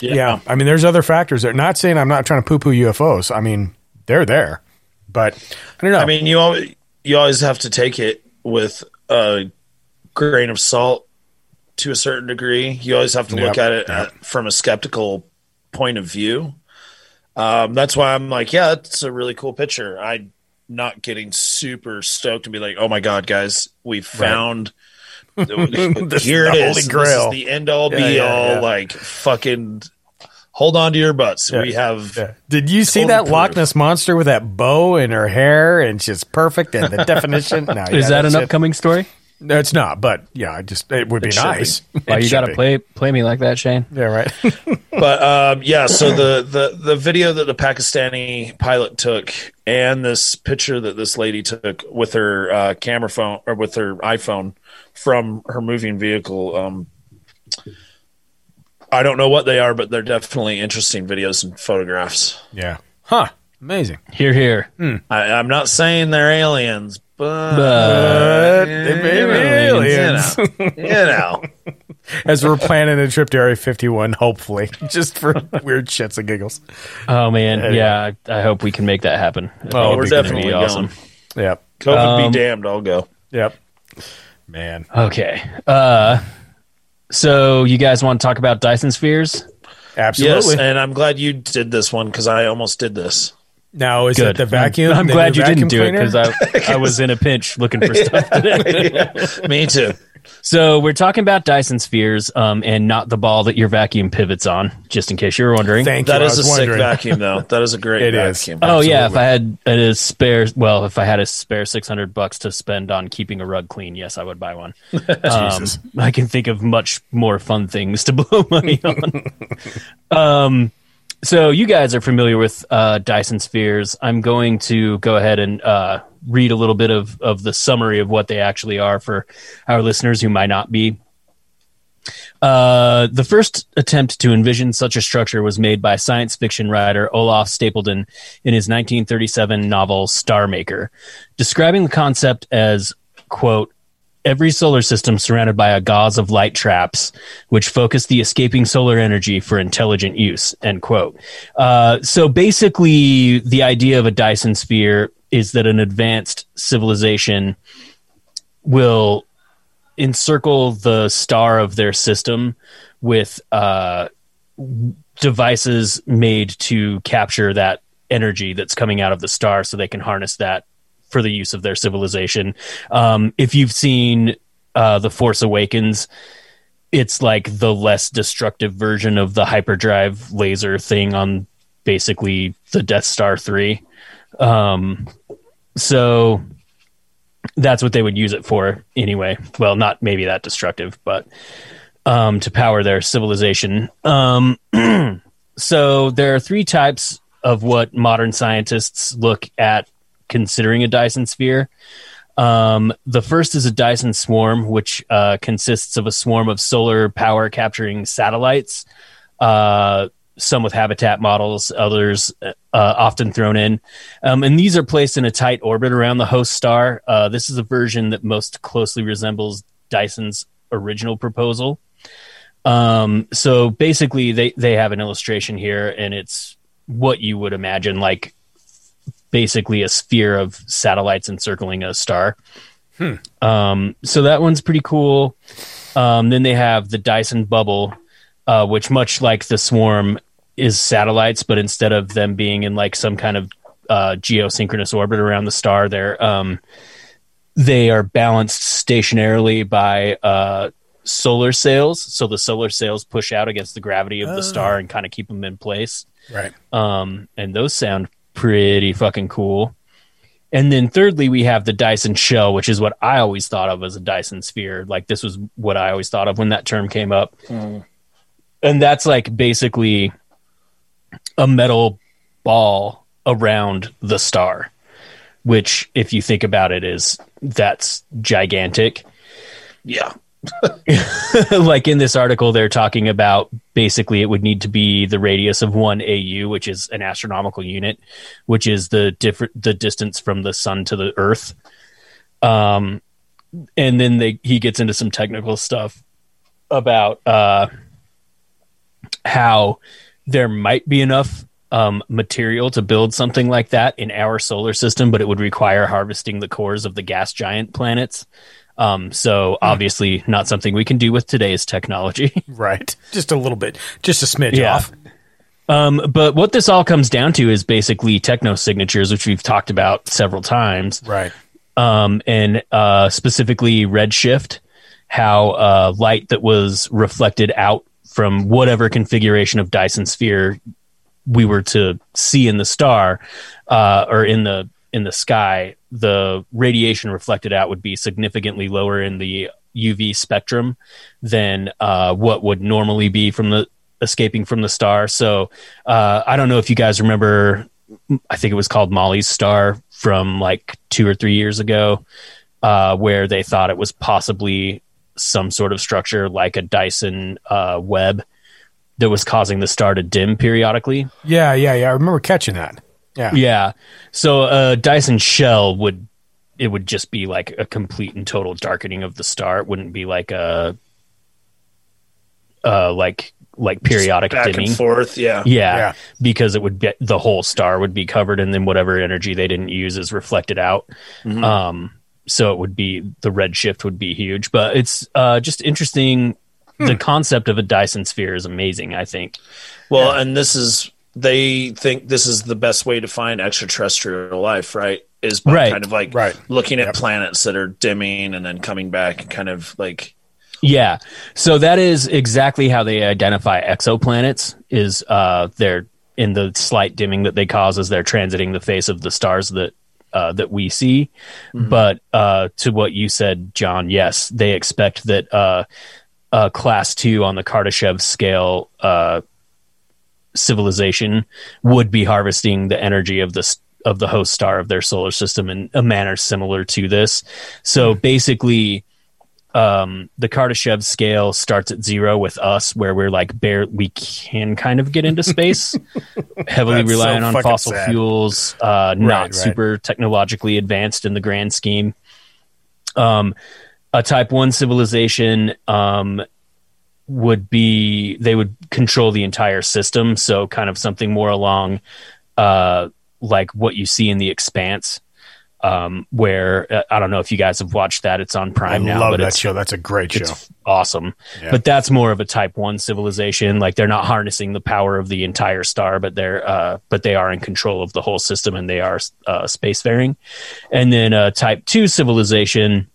yeah. I mean, there's other factors. There. Not saying I'm not trying to poo poo UFOs. I mean, they're there, but I don't know. I mean, you always you always have to take it with a grain of salt to a certain degree. You always have to look at it at, from a skeptical point of view. Um, that's why I'm like, yeah, it's a really cool picture. I'm not getting super stoked and be like, oh my god, guys, we found. This here it the is. Holy Grail. This is the end all Yeah, be yeah, all. yeah. Like fucking, hold on to your butts. We have Yeah. Did you see Total that Loch. Ness monster with that bow in her hair and she's perfect and the definition? No, yeah, Is that an it. upcoming story? No, it's not. But yeah, I just it would be should be. nice. Why It you got to play play me like that, Shane? Yeah, right. but um, yeah, so the, the the video that the Pakistani pilot took and this picture that this lady took with her uh, camera phone or with her iPhone from her moving vehicle. Um, I don't know what they are, but they're definitely interesting videos and photographs. yeah. Huh. Amazing. Here, here. I, I'm not saying they're aliens, but, But they may be you aliens. You know, you know. As we're planning a trip to Area 51, hopefully, just for weird shits and giggles. Oh man, yeah. I, I hope we can make that happen. Oh, we're we're gonna definitely be awesome. going. Yep. COVID Um, be damned, I'll go. Yep. Man. Okay. Uh, so you guys want to talk about Dyson spheres? Absolutely. Yes, and I'm glad you did this one because I almost did this. now, is Good. it the vacuum? I'm the glad you didn't vacuum do it because I I was in a pinch looking for stuff today. Me too. So we're talking about Dyson spheres, um, and not the ball that your vacuum pivots on. Just in case you were wondering. Thank That you. is I a was sick vacuum, though. That is a great It is. vacuum. Oh yeah, if I had a spare, well, if I had a spare six hundred bucks to spend on keeping a rug clean, yes, I would buy one. um, I can think of much more fun things to blow money on. um, so you guys are familiar with uh, Dyson spheres. I'm going to go ahead and uh, read a little bit of of the summary of what they actually are for our listeners who might not be. Uh, the first attempt to envision such a structure was made by science fiction writer Olaf Stapledon in his 1937 novel Star Maker, describing the concept as, quote, every solar system surrounded by a gauze of light traps, which focus the escaping solar energy for intelligent use, end quote. Uh, so basically, the idea of a Dyson sphere is that an advanced civilization will encircle the star of their system with uh, devices made to capture that energy that's coming out of the star so they can harness that for the use of their civilization. Um, if you've seen uh, The Force Awakens, it's like the less destructive version of the hyperdrive laser thing on basically the Death Star 3. Um, so that's what they would use it for anyway. Well, not maybe that destructive, but um, to power their civilization. Um, so there are three types of what modern scientists look at considering a Dyson sphere. Um, the first is a Dyson swarm, which uh, consists of a swarm of solar power capturing satellites. Uh, some with habitat models, others uh, often thrown in. Um, and these are placed in a tight orbit around the host star. Uh, this is a version that most closely resembles Dyson's original proposal. Um, so basically, they, they have an illustration here, and it's what you would imagine like basically a sphere of satellites encircling a star. Um, so that one's pretty cool. Um, then they have the Dyson bubble, uh, which much like the swarm is satellites, but instead of them being in like some kind of uh, geosynchronous orbit around the star, they're um, they are balanced stationarily by uh, solar sails. So the solar sails push out against the gravity of the star and kind of keep them in place. Right. Um, and those sound pretty fucking cool. And then thirdly, we have the Dyson shell, which is what I always thought of as a Dyson sphere. Like this was what I always thought of when that term came up. Hmm. And that's like basically a metal ball around the star, which if you think about it is that's gigantic. Yeah. like in this article, they're talking about basically it would need to be the radius of one AU, which is an astronomical unit, which is the different the distance from the sun to the Earth. Um, and then they he gets into some technical stuff about uh, how there might be enough um, material to build something like that in our solar system, but it would require harvesting the cores of the gas giant planets. Um, so obviously not something we can do with today's technology. Right. Just a little bit. Just a smidge Yeah. off. Um, but what this all comes down to is basically techno signatures, which we've talked about several times. Right. um, and uh, specifically redshift, how uh, light that was reflected out from whatever configuration of Dyson sphere we were to see in the star uh, or in the in the sky, the radiation reflected out would be significantly lower in the UV spectrum than uh, what would normally be from the escaping from the star. So uh, I don't know if you guys remember. I think it was called Molly's star from like two or three years ago, uh, where they thought it was possibly some sort of structure like a Dyson uh, web that was causing the star to dim periodically. Yeah, yeah, yeah. I remember catching that. Yeah. Yeah. So a Dyson shell would it would just be like a complete and total darkening of the star. It wouldn't be like a uh like like periodic back dimming. and forth. Yeah. Yeah, Yeah. because it would be the whole star would be covered, and then whatever energy they didn't use is reflected out. Um, so it would be the redshift would be huge, but it's uh, just interesting. The concept of a Dyson sphere is amazing. I think. Well, and this is they think this is the best way to find extraterrestrial life, right? Is by Right. kind of like Right. looking at Yep. planets that are dimming and then coming back and kind of like Yeah. So that is exactly how they identify exoplanets is uh they're in the slight dimming that they cause as they're transiting the face of the stars that uh, that we see. But uh, to what you said, John, yes, they expect that uh, uh, class two on the Kardashev scale uh, civilization would be harvesting the energy of the of the host star of their solar system in a manner similar to this. So basically, um, the Kardashev scale starts at zero with us, where we're like bare, we can kind of get into space, heavily That's so relying on fossil sad. fuels, uh, not right. super technologically advanced in the grand scheme. Um, a type one civilization, um, would be they would control the entire system, so kind of something more along, uh, like what you see in the Expanse. Um, where uh, I don't know if you guys have watched that. It's on I Prime now, love but that show. That's a great show. awesome. Yeah. But that's more of a type one civilization. Like they're not harnessing the power of the entire star, but they're uh, but they are in control of the whole system and they are uh, spacefaring. And then uh, type two civilization,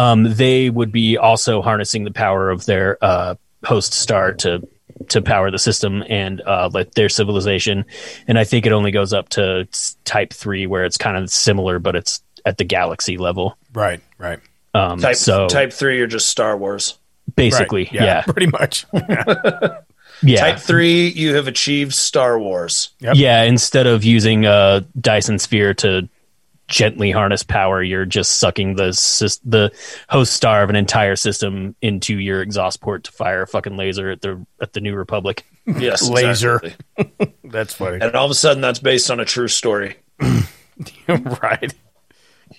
um, they would be also harnessing the power of their uh, host star to to power the system and uh, let their civilization. And I think it only goes up to type three, where it's kind of similar, but it's at the galaxy level. Right, right. Um, type so type three or just Star Wars. basically, Right. yeah, Pretty much. yeah. Type three, you have achieved Star Wars. Yep. Yeah, instead of using a Dyson sphere to gently harness power, you're just sucking the sys- the host star of an entire system into your exhaust port to fire a fucking laser at the at the New Republic. Yes, Laser. exactly. That's funny. And all of a sudden, that's based on a true story. right.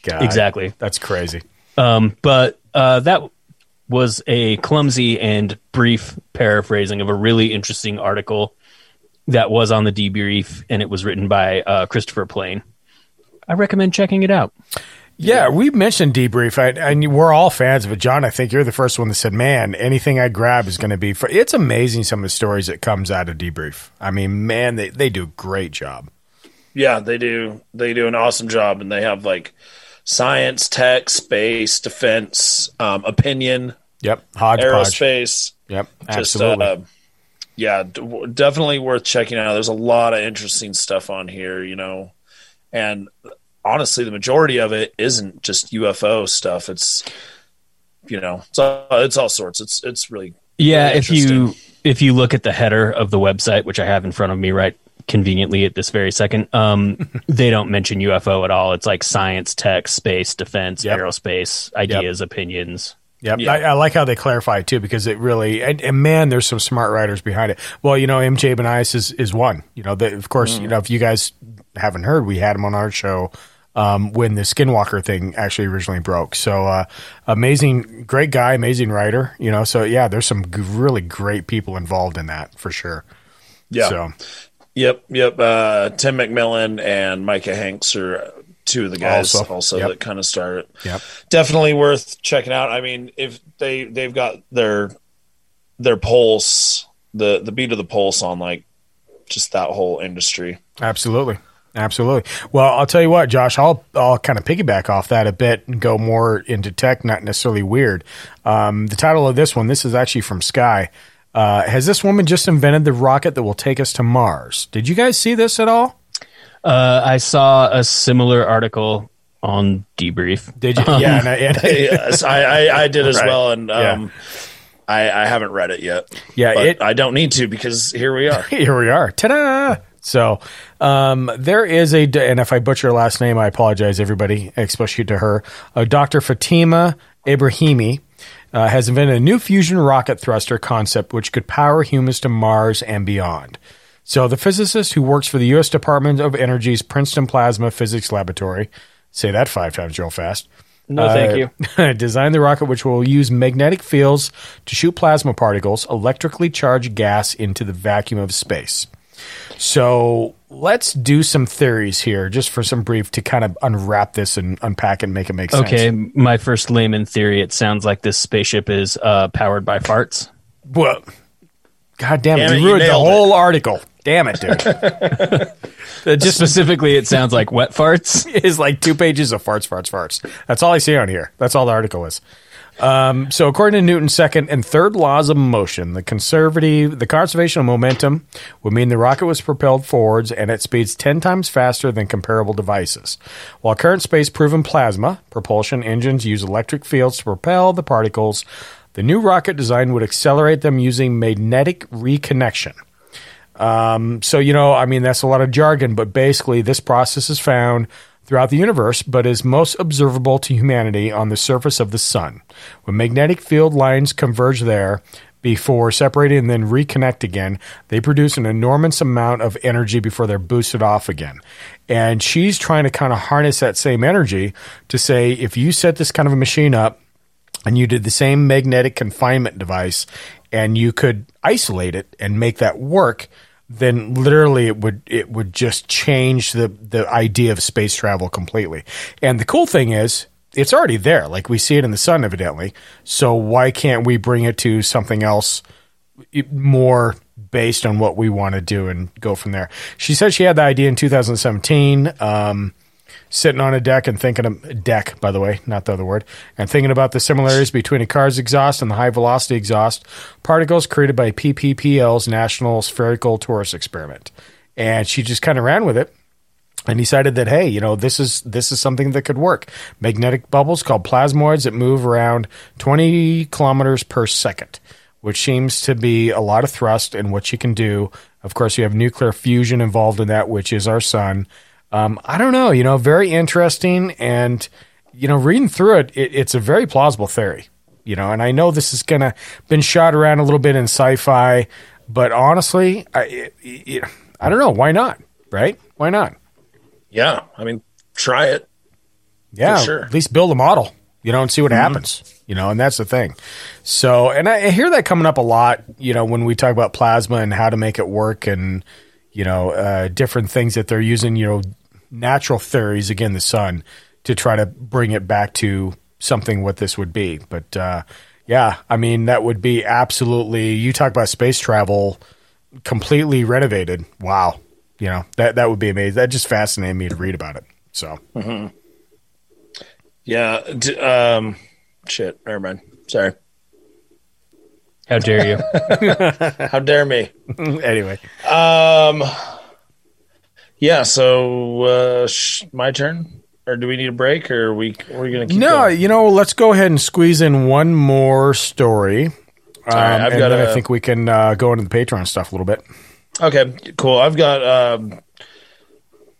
God, Exactly. That's crazy. Um, but uh, that was a clumsy and brief paraphrasing of a really interesting article that was on the debrief, and it was written by uh, Christopher Plain. I recommend checking it out. Yeah, we mentioned debrief, I, and we're all fans of it. John, I think you're the first one that said, "Man, anything I grab is going to be." For, it's amazing some of the stories that comes out of debrief. I mean, man, they they do a great job. Yeah, they do. They do an awesome job, and they have like science, tech, space, defense, um, opinion, Yep, hodgepodge. aerospace. Yep, Just, absolutely. uh, yeah, d- w- definitely worth checking out. There's a lot of interesting stuff on here, you know, and honestly, the majority of it isn't just UFO stuff. It's you know, it's all, it's all sorts. It's it's really Yeah, Really if you if you look at the header of the website, which I have in front of me right conveniently at this very second, um, they don't mention UFO at all. It's like science, tech, space, defense, Yep. aerospace, ideas, opinions. Yep. Yeah. I, I like how they clarify it too because it really and, and man, there's some smart writers behind it. Well, you know, MJ Banias is is one. You know, the, of course, Mm. you know if you guys haven't heard, we had him on our show um, when the Skinwalker thing actually originally broke. So uh, amazing, great guy, amazing writer. You know, so yeah, there's some g- really great people involved in that for sure. Yeah. So Yep, yep. Uh, Tim McMillan and Micah Hanks are two of the guys Also, also, yep. that kind of started. Yep. Definitely worth checking out. I mean, if they they've got their their pulse, the the beat of the pulse on like just that whole industry. Absolutely. Absolutely. Well, I'll tell you what, Josh, I'll I'll kind of piggyback off that a bit and go more into tech, not necessarily weird. Um, the title of this one, this is actually from Sky. Uh, has this woman just invented the rocket that will take us to Mars? Did you guys see this at all? Uh, I saw a similar article on debrief. Did you? Yeah, and I, and I- yes, I, I I did as Right. well, and Yeah. um, I I haven't read it yet. Yeah, it- I don't need to because here we are. here we are. Ta-da! So um, there is a, and if I butcher her last name, I apologize, everybody, especially to her. Uh, Dr. Fatima Ebrahimi uh, has invented a new fusion rocket thruster concept which could power humans to Mars and beyond. So the physicist who works for the U.S. Department of Energy's Princeton Plasma Physics Laboratory, say that five times real fast. No, thank Uh, you. designed the rocket which will use magnetic fields to shoot plasma particles, electrically charged gas into the vacuum of space. So let's do some theories here, just for some brief to kind of unwrap this and unpack and make it make sense. Okay, my first layman theory. It sounds like this spaceship is uh, powered by farts. Well, God damn it, Damn it, you you ruined the nailed whole article. Damn it, dude. Just specifically, it sounds like wet farts. is like two pages of farts, farts, farts. That's all I see on here. That's all the article is. Um, so, according to Newton's second and third laws of motion, the conservative, the conservation of momentum would mean the rocket was propelled forwards and at speeds ten times faster than comparable devices. While current space-proven plasma propulsion engines use electric fields to propel the particles, the new rocket design would accelerate them using magnetic reconnection. Um, so, you know, I mean, that's a lot of jargon, but basically, this process is found throughout the universe, but is most observable to humanity on the surface of the sun. When magnetic field lines converge there, before separating and then reconnect again, they produce an enormous amount of energy before they're boosted off again. And she's trying to kind of harness that same energy to say if you set this kind of a machine up, and you did the same magnetic confinement device and you could isolate it and make that work then literally it would it would just change the the idea of space travel completely. And the cool thing is it's already there. Like we see it in the sun evidently. So why can't we bring it to something else more based on what we want to do and go from there? She said she had the idea in 2017 um, sitting on a deck and thinking of deck, by the way, not the other word, and thinking about the similarities between a car's exhaust and the high velocity exhaust particles created by PPPL's National Spherical Torus experiment. And she just kind of ran with it and decided that hey, you know, this is this is something that could work. Magnetic bubbles called plasmoids that move around 20 kilometers per second, which seems to be a lot of thrust in what you can do. Of course, you have nuclear fusion involved in that, which is our sun. Um, I don't know, you know, very interesting, and you know, reading through it, it it's a very plausible theory, you know, and I know this is gonna been shot around a little bit in sci-fi, but honestly, I it, it, I don't know, why not, right? Why not? Yeah, I mean, try it. Yeah, For sure. at least build a model, you know, and see what happens, you know, and that's the thing. So, and I, I hear that coming up a lot, you know, when we talk about plasma and how to make it work and, you know, uh, different things that they're using, you know, natural theories, again, the sun, to try to bring it back to something what this would be. But, uh, yeah, I mean, that would be absolutely, you talk about space travel completely renovated. Wow. You know, that, that would be amazing. That just fascinated me to read about it. So, Yeah. D- um, shit. Never mind. Sorry. How dare you? How dare me? anyway. Um. Yeah. So, uh, sh- my turn, or do we need a break, or are we we're gonna keep No, going? you know, let's go ahead and squeeze in one more story. Um, right, I've and got then a- I think we can uh, go into the Patreon stuff a little bit. Okay, cool. I've got um,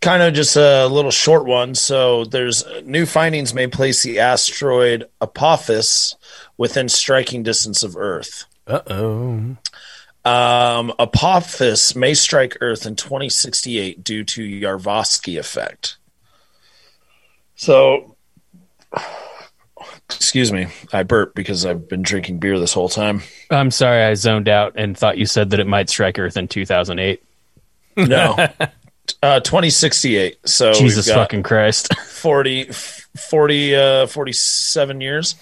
kind of just a little short one. So there's new findings may place the asteroid Apophis within striking distance of Earth. Uh oh. Um, Apophis may strike Earth in 2068 due to Yarvosky effect. So, excuse me, I burped because I've been drinking beer this whole time. I'm sorry, I zoned out and thought you said that it might strike Earth in 2008. No, uh, 2068. So Jesus fucking Christ. 40, 40 uh, 47 years.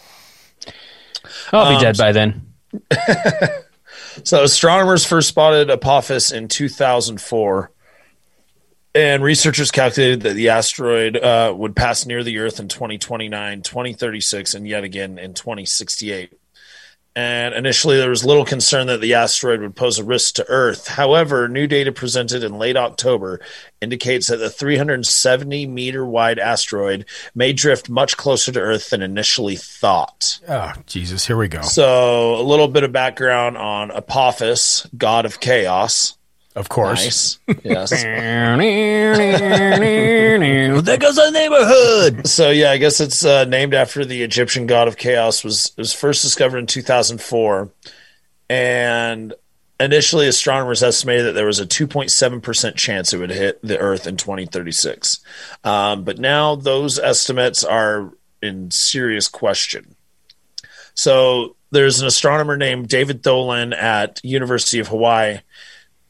I'll be Um, dead by then. So astronomers first spotted Apophis in 2004, and researchers calculated that the asteroid uh, would pass near the Earth in 2029, 2036, and yet again in 2068. And initially, there was little concern that the asteroid would pose a risk to Earth. However, new data presented in late October indicates that the 370 meter wide asteroid may drift much closer to Earth than initially thought. Oh, Jesus. Here we go. So, a little bit of background on Apophis, god of chaos. Of course. Nice. Yes. there goes our neighborhood. so, yeah, I guess it's uh, named after the Egyptian god of chaos. Was was first discovered in 2004, and initially astronomers estimated that there was a 2.7 percent chance it would hit the Earth in 2036. Um, but now those estimates are in serious question. So there's an astronomer named David Tholen at University of Hawaii.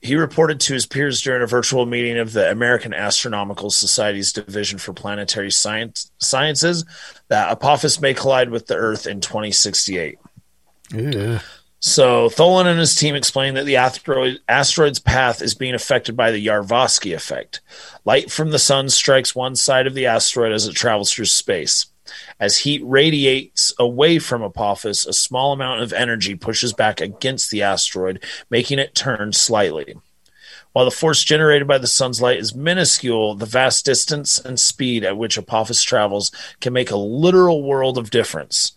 He reported to his peers during a virtual meeting of the American Astronomical Society's Division for Planetary Science, Sciences that Apophis may collide with the Earth in 2068. So Tholen and his team explained that the asteroid, asteroid's path is being affected by the Yarvosky effect. Light from the sun strikes one side of the asteroid as it travels through space. As heat radiates away from Apophis, a small amount of energy pushes back against the asteroid, making it turn slightly. While the force generated by the sun's light is minuscule, the vast distance and speed at which Apophis travels can make a literal world of difference.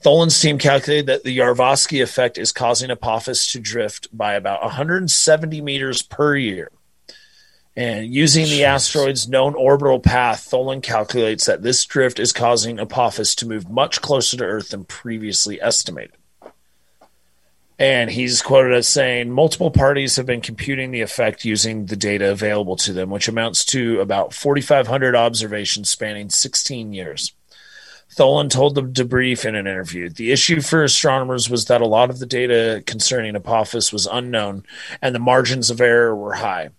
Tholen's team calculated that the Yarvosky effect is causing Apophis to drift by about 170 meters per year. And using the asteroid's known orbital path, Tholen calculates that this drift is causing Apophis to move much closer to Earth than previously estimated. And he's quoted as saying multiple parties have been computing the effect using the data available to them, which amounts to about 4,500 observations spanning 16 years. Tholen told the debrief in an interview. The issue for astronomers was that a lot of the data concerning Apophis was unknown and the margins of error were high.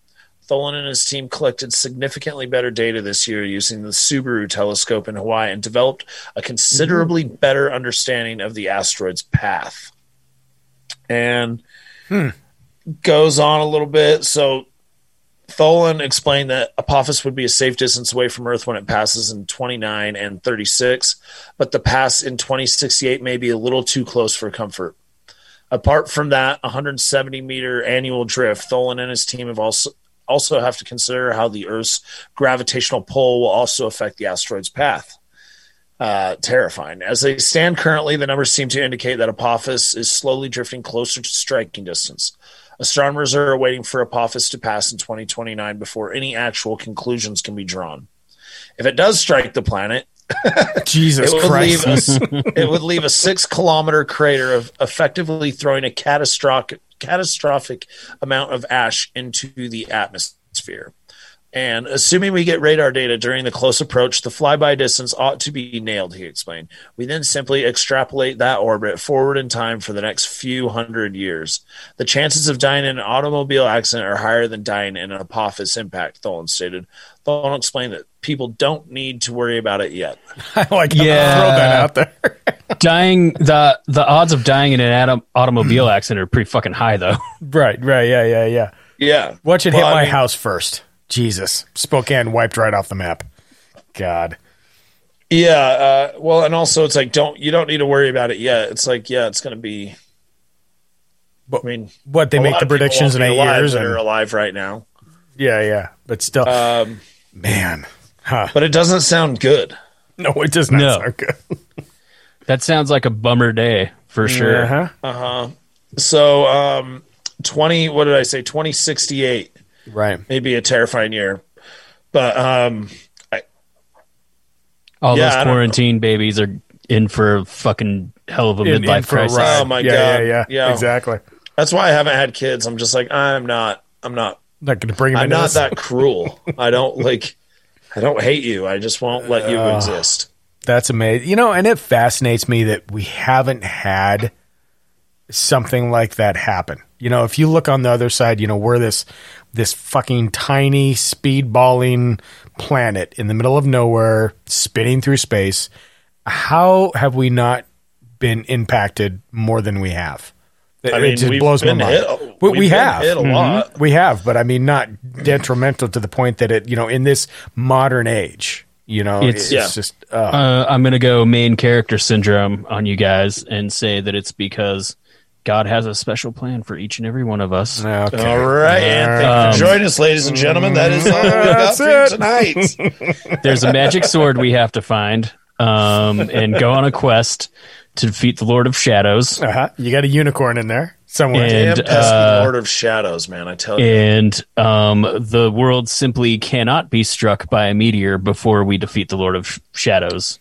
Tholen and his team collected significantly better data this year using the Subaru telescope in Hawaii and developed a considerably mm-hmm. better understanding of the asteroid's path. And hmm. goes on a little bit. So Tholen explained that Apophis would be a safe distance away from Earth when it passes in 29 and 36, but the pass in 2068 may be a little too close for comfort. Apart from that 170 meter annual drift, Tholen and his team have also also have to consider how the Earth's gravitational pull will also affect the asteroid's path. Uh, terrifying. As they stand currently, the numbers seem to indicate that Apophis is slowly drifting closer to striking distance. Astronomers are waiting for Apophis to pass in 2029 before any actual conclusions can be drawn. If it does strike the planet, Jesus it would Christ. leave us. it would leave a six kilometer crater of effectively throwing a catastrophic catastrophic amount of ash into the atmosphere. And assuming we get radar data during the close approach, the flyby distance ought to be nailed, he explained. We then simply extrapolate that orbit forward in time for the next few hundred years. The chances of dying in an automobile accident are higher than dying in an Apophis impact, Tholen stated. Tholen explain that people don't need to worry about it yet. I like Yeah. throw that out there. dying the the odds of dying in an atom, automobile accident are pretty fucking high though. right, right, yeah, yeah, yeah. Yeah. Watch it Well, hit I my mean- house first. Jesus. Spokane wiped right off the map. God. Yeah, uh, well, and also it's like don't you don't need to worry about it yet. It's like yeah, it's going to be. But I mean, what they make the predictions in eight years that and are alive right now. yeah, yeah. But still Um, man. Huh. but it doesn't sound good. No, it does not No. sound good. That sounds like a bummer day for sure. Uh-huh. Uh huh. So, um, twenty. What did I say? Twenty sixty eight. Right. Maybe a terrifying year, but um, I, All Yeah, those quarantine babies are in for a fucking hell of a In- in midlife for a crisis. ride. Oh, my yeah, God. Yeah, yeah, Yeah. Exactly. that's why I haven't had kids. I'm just like I'm not. I'm not. Not going to bring him I'm not that cruel. I don't like. I don't hate you. I just won't let you uh, exist. That's amazing. You know, and it fascinates me that we haven't had something like that happen. You know, if you look on the other side, you know, we're this this fucking tiny speedballing planet in the middle of nowhere, spinning through space. How have we not been impacted more than we have? It, I it just blows my mind. hit- we, we've we have hit a Mhm. lot. We have, but I mean, not detrimental to the point that it, you know, in this modern age, you know, It's- it's, Yeah. just uh, Uh, I'm going to go main character syndrome on you guys and say that it's because God has a special plan for each and every one of us. okay. All right, and thank you Um, for joining us, ladies and gentlemen. That is all we That's for it. tonight. There's a magic sword we have to find um, and go on a quest to defeat the Lord of Shadows. Uh-huh. You got a unicorn in there somewhere. And, Damn uh, Lord of Shadows, man! I tell you. And um, the world simply cannot be struck by a meteor before we defeat the Lord of Shadows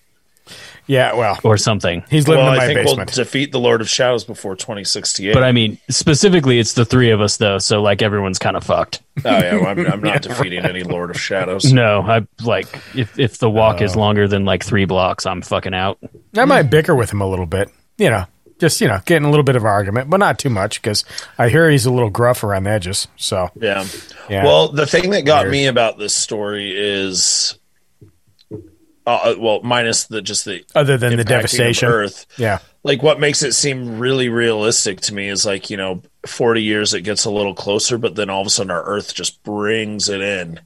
yeah, well, or something. he's living well, in I my think basement. we'll defeat the Lord of Shadows before 2068. But I mean, specifically, it's the three of us, though. So, like, everyone's kind of fucked. oh yeah, well, I'm, I'm not defeating any Lord of Shadows. No, I like if if the walk is longer than like three blocks, I'm fucking out. I might bicker with him a little bit. You know, just you know, getting a little bit of argument, but not too much because I hear he's a little gruff around the edges. So Yeah. Yeah. Well, the thing that got Weird. me about this story is, uh, well, minus the just the other than the impacting of devastation, Earth. yeah, Like what makes it seem really realistic to me is like you know, 40 years it gets a little closer, but then all of a sudden our Earth just brings it in.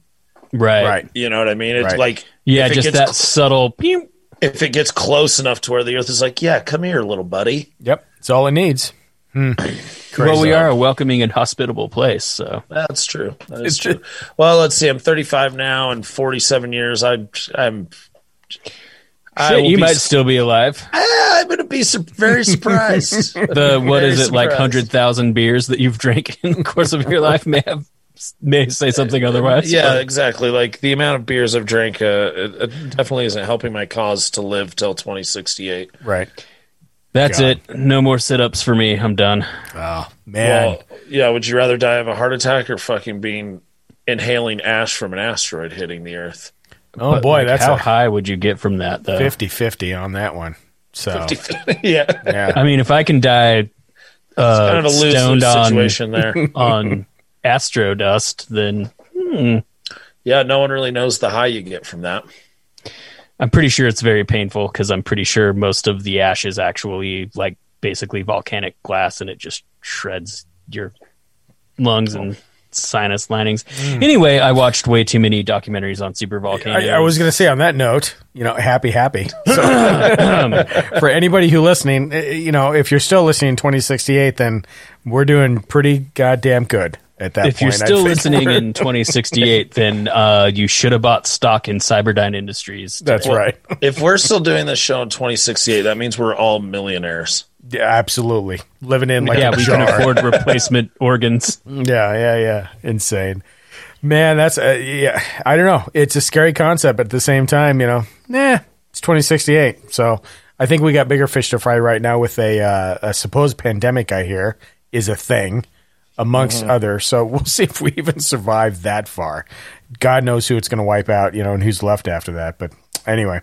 Right. right. You know what I mean? It's Right. like Yeah, if it just gets that cl- subtle. pew. If it gets close enough to where the Earth is like, yeah, come here, little buddy. Yep, it's all it needs. Hmm. Well, we are a welcoming and hospitable place. So That's true. That is true. Well, let's see. I'm 35 now, and 47 years. I, I'm. I Shit, you be might su- still be alive. Ah, I'm going to be su- very surprised. The what Very is it like hundred thousand beers that you've drank in the course of your life may have may say something otherwise. yeah, but- exactly. Like the amount of beers I've drank, uh, it, it definitely isn't helping my cause to live till 2068. Right. that's God. it. No more sit ups for me. I'm done. Oh man, Well, yeah. Would you rather die of a heart attack or fucking being inhaling ash from an asteroid hitting the Earth? oh boy, Like, that's how a high would you get from that though? 50-50 on that one. So 50, yeah. yeah, I mean, if I can die uh, kind of a lose stoned lose on situation there. on astro dust, then hmm. Yeah, no one really knows the high you get from that. I'm pretty sure it's very painful because I'm pretty sure most of the ash is actually like basically volcanic glass and it just shreds your lungs and sinus linings. Hmm. Anyway, I watched way too many documentaries on super volcanoes. I, I was going to say on that note, you know, happy, happy. So, for anybody who listening, eh, eh, you know, if you're still listening in 2068, then we're doing pretty goddamn good at that if point. you're I still think. listening in 2068, then uh, you should have bought stock in Cyberdyne Industries. That's right. If we're still doing this show in 2068, that means we're all millionaires. Yeah, absolutely. Living in like yeah, a we jar. can afford replacement organs. Yeah, yeah, yeah. Insane. Man, that's uh, yeah. I don't know. It's a scary concept, but at the same time, you know, nah, it's 2068. So I think we got bigger fish to fry right now with a uh, a supposed pandemic. I hear is a thing amongst mm-hmm. others. So we'll see if we even survive that far. God knows who it's going to wipe out, you know, and who's left after that. But anyway.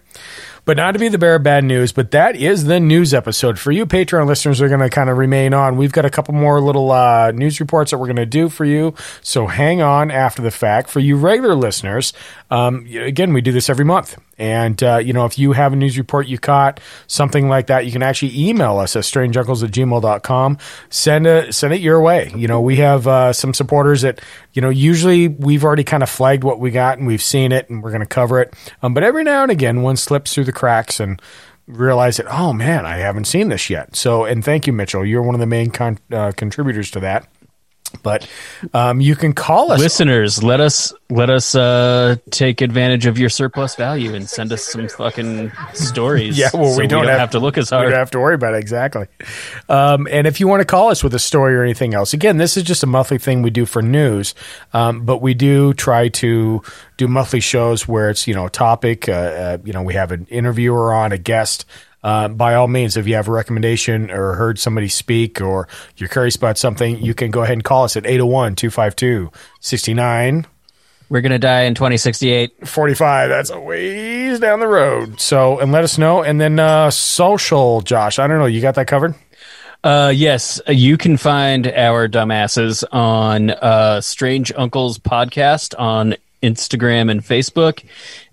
But not to be the bearer of bad news, but that is the news episode. For you Patreon listeners, are going to kind of remain on. We've got a couple more little uh, news reports that we're going to do for you. So hang on after the fact. For you regular listeners, um, again, we do this every month. And, uh, you know, if you have a news report you caught, something like that, you can actually email us at strangeuncles at gmail.com. Send, a, send it your way. You know, we have uh, some supporters that, you know, usually we've already kind of flagged what we got and we've seen it and we're going to cover it. Um, but every now and again, one slips through the cracks and realize that, oh man, I haven't seen this yet. So, and thank you, Mitchell. You're one of the main con- uh, contributors to that. But um, you can call us. Listeners, let us let us uh, take advantage of your surplus value and send us some fucking stories. Yeah, well, so we don't, have, to look as hard. We don't have to worry about it exactly. Um, and if you want to call us with a story or anything else, again, this is just a monthly thing we do for news. Um, but we do try to do monthly shows where it's you know a topic. Uh, uh, you know, we have an interviewer on, a guest. Uh, by all means, if you have a recommendation or heard somebody speak or you're curious about something, you can go ahead and call us at 801 252 69 We're gonna die in 2068. 45. That's a ways down the road. So, and let us know. And then uh, social, Josh. I don't know. You got that covered? Uh, yes, you can find our dumbasses on uh, Strange Uncles podcast on Instagram and Facebook,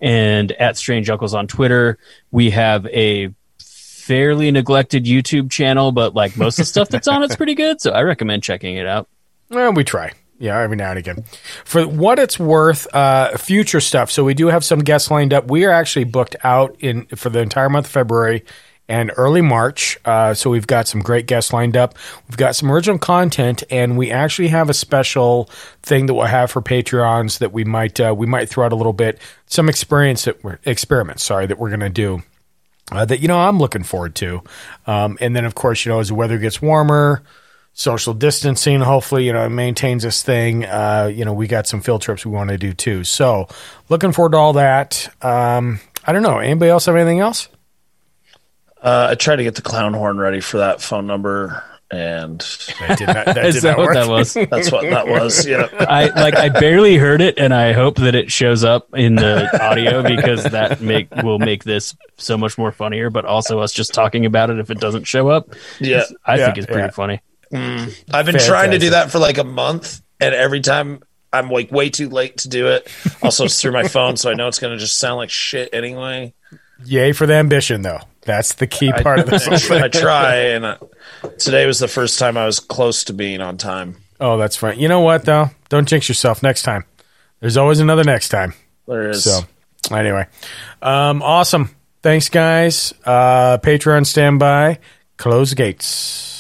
and at Strange Uncles on Twitter. We have a fairly neglected YouTube channel, but like most of the stuff that's on it's pretty good. So I recommend checking it out. Well, we try. Yeah, every now and again. For what it's worth, uh, future stuff. So we do have some guests lined up. We are actually booked out in for the entire month of February and early March. Uh, so we've got some great guests lined up. We've got some original content, and we actually have a special thing that we'll have for Patreons that we might uh, we might throw out a little bit. Some experience that we're experiments. Sorry, that we're going to do. Uh, that you know I'm looking forward to, um, and then of course you know as the weather gets warmer, social distancing hopefully you know it maintains this thing. Uh, you know we got some field trips we want to do too. So looking forward to all that. Um, i don't know. Anybody else have anything else? Uh, I tried to get the clown horn ready for that phone number, and that did not, that Is did that not what work. that was? that's what that was. Yeah. I like I barely heard it, and I hope that it shows up in the audio because that make will make this so much more funnier. But also us just talking about it if it doesn't show up, Yeah. I Yeah, think it's pretty yeah. funny. Mm. I've been trying to do that for like a month, and every time I'm like way too late to do it. Also, it's through my phone, so I know it's going to just sound like shit anyway. Yay for the ambition though that's the key part of this I, thing. I try, and uh, today was the first time I was close to being on time. oh that's fine you know what though don't jinx yourself next time there's always another next time There is. So, anyway, um, awesome. Thanks, guys. Uh, Patreon standby. Close gates.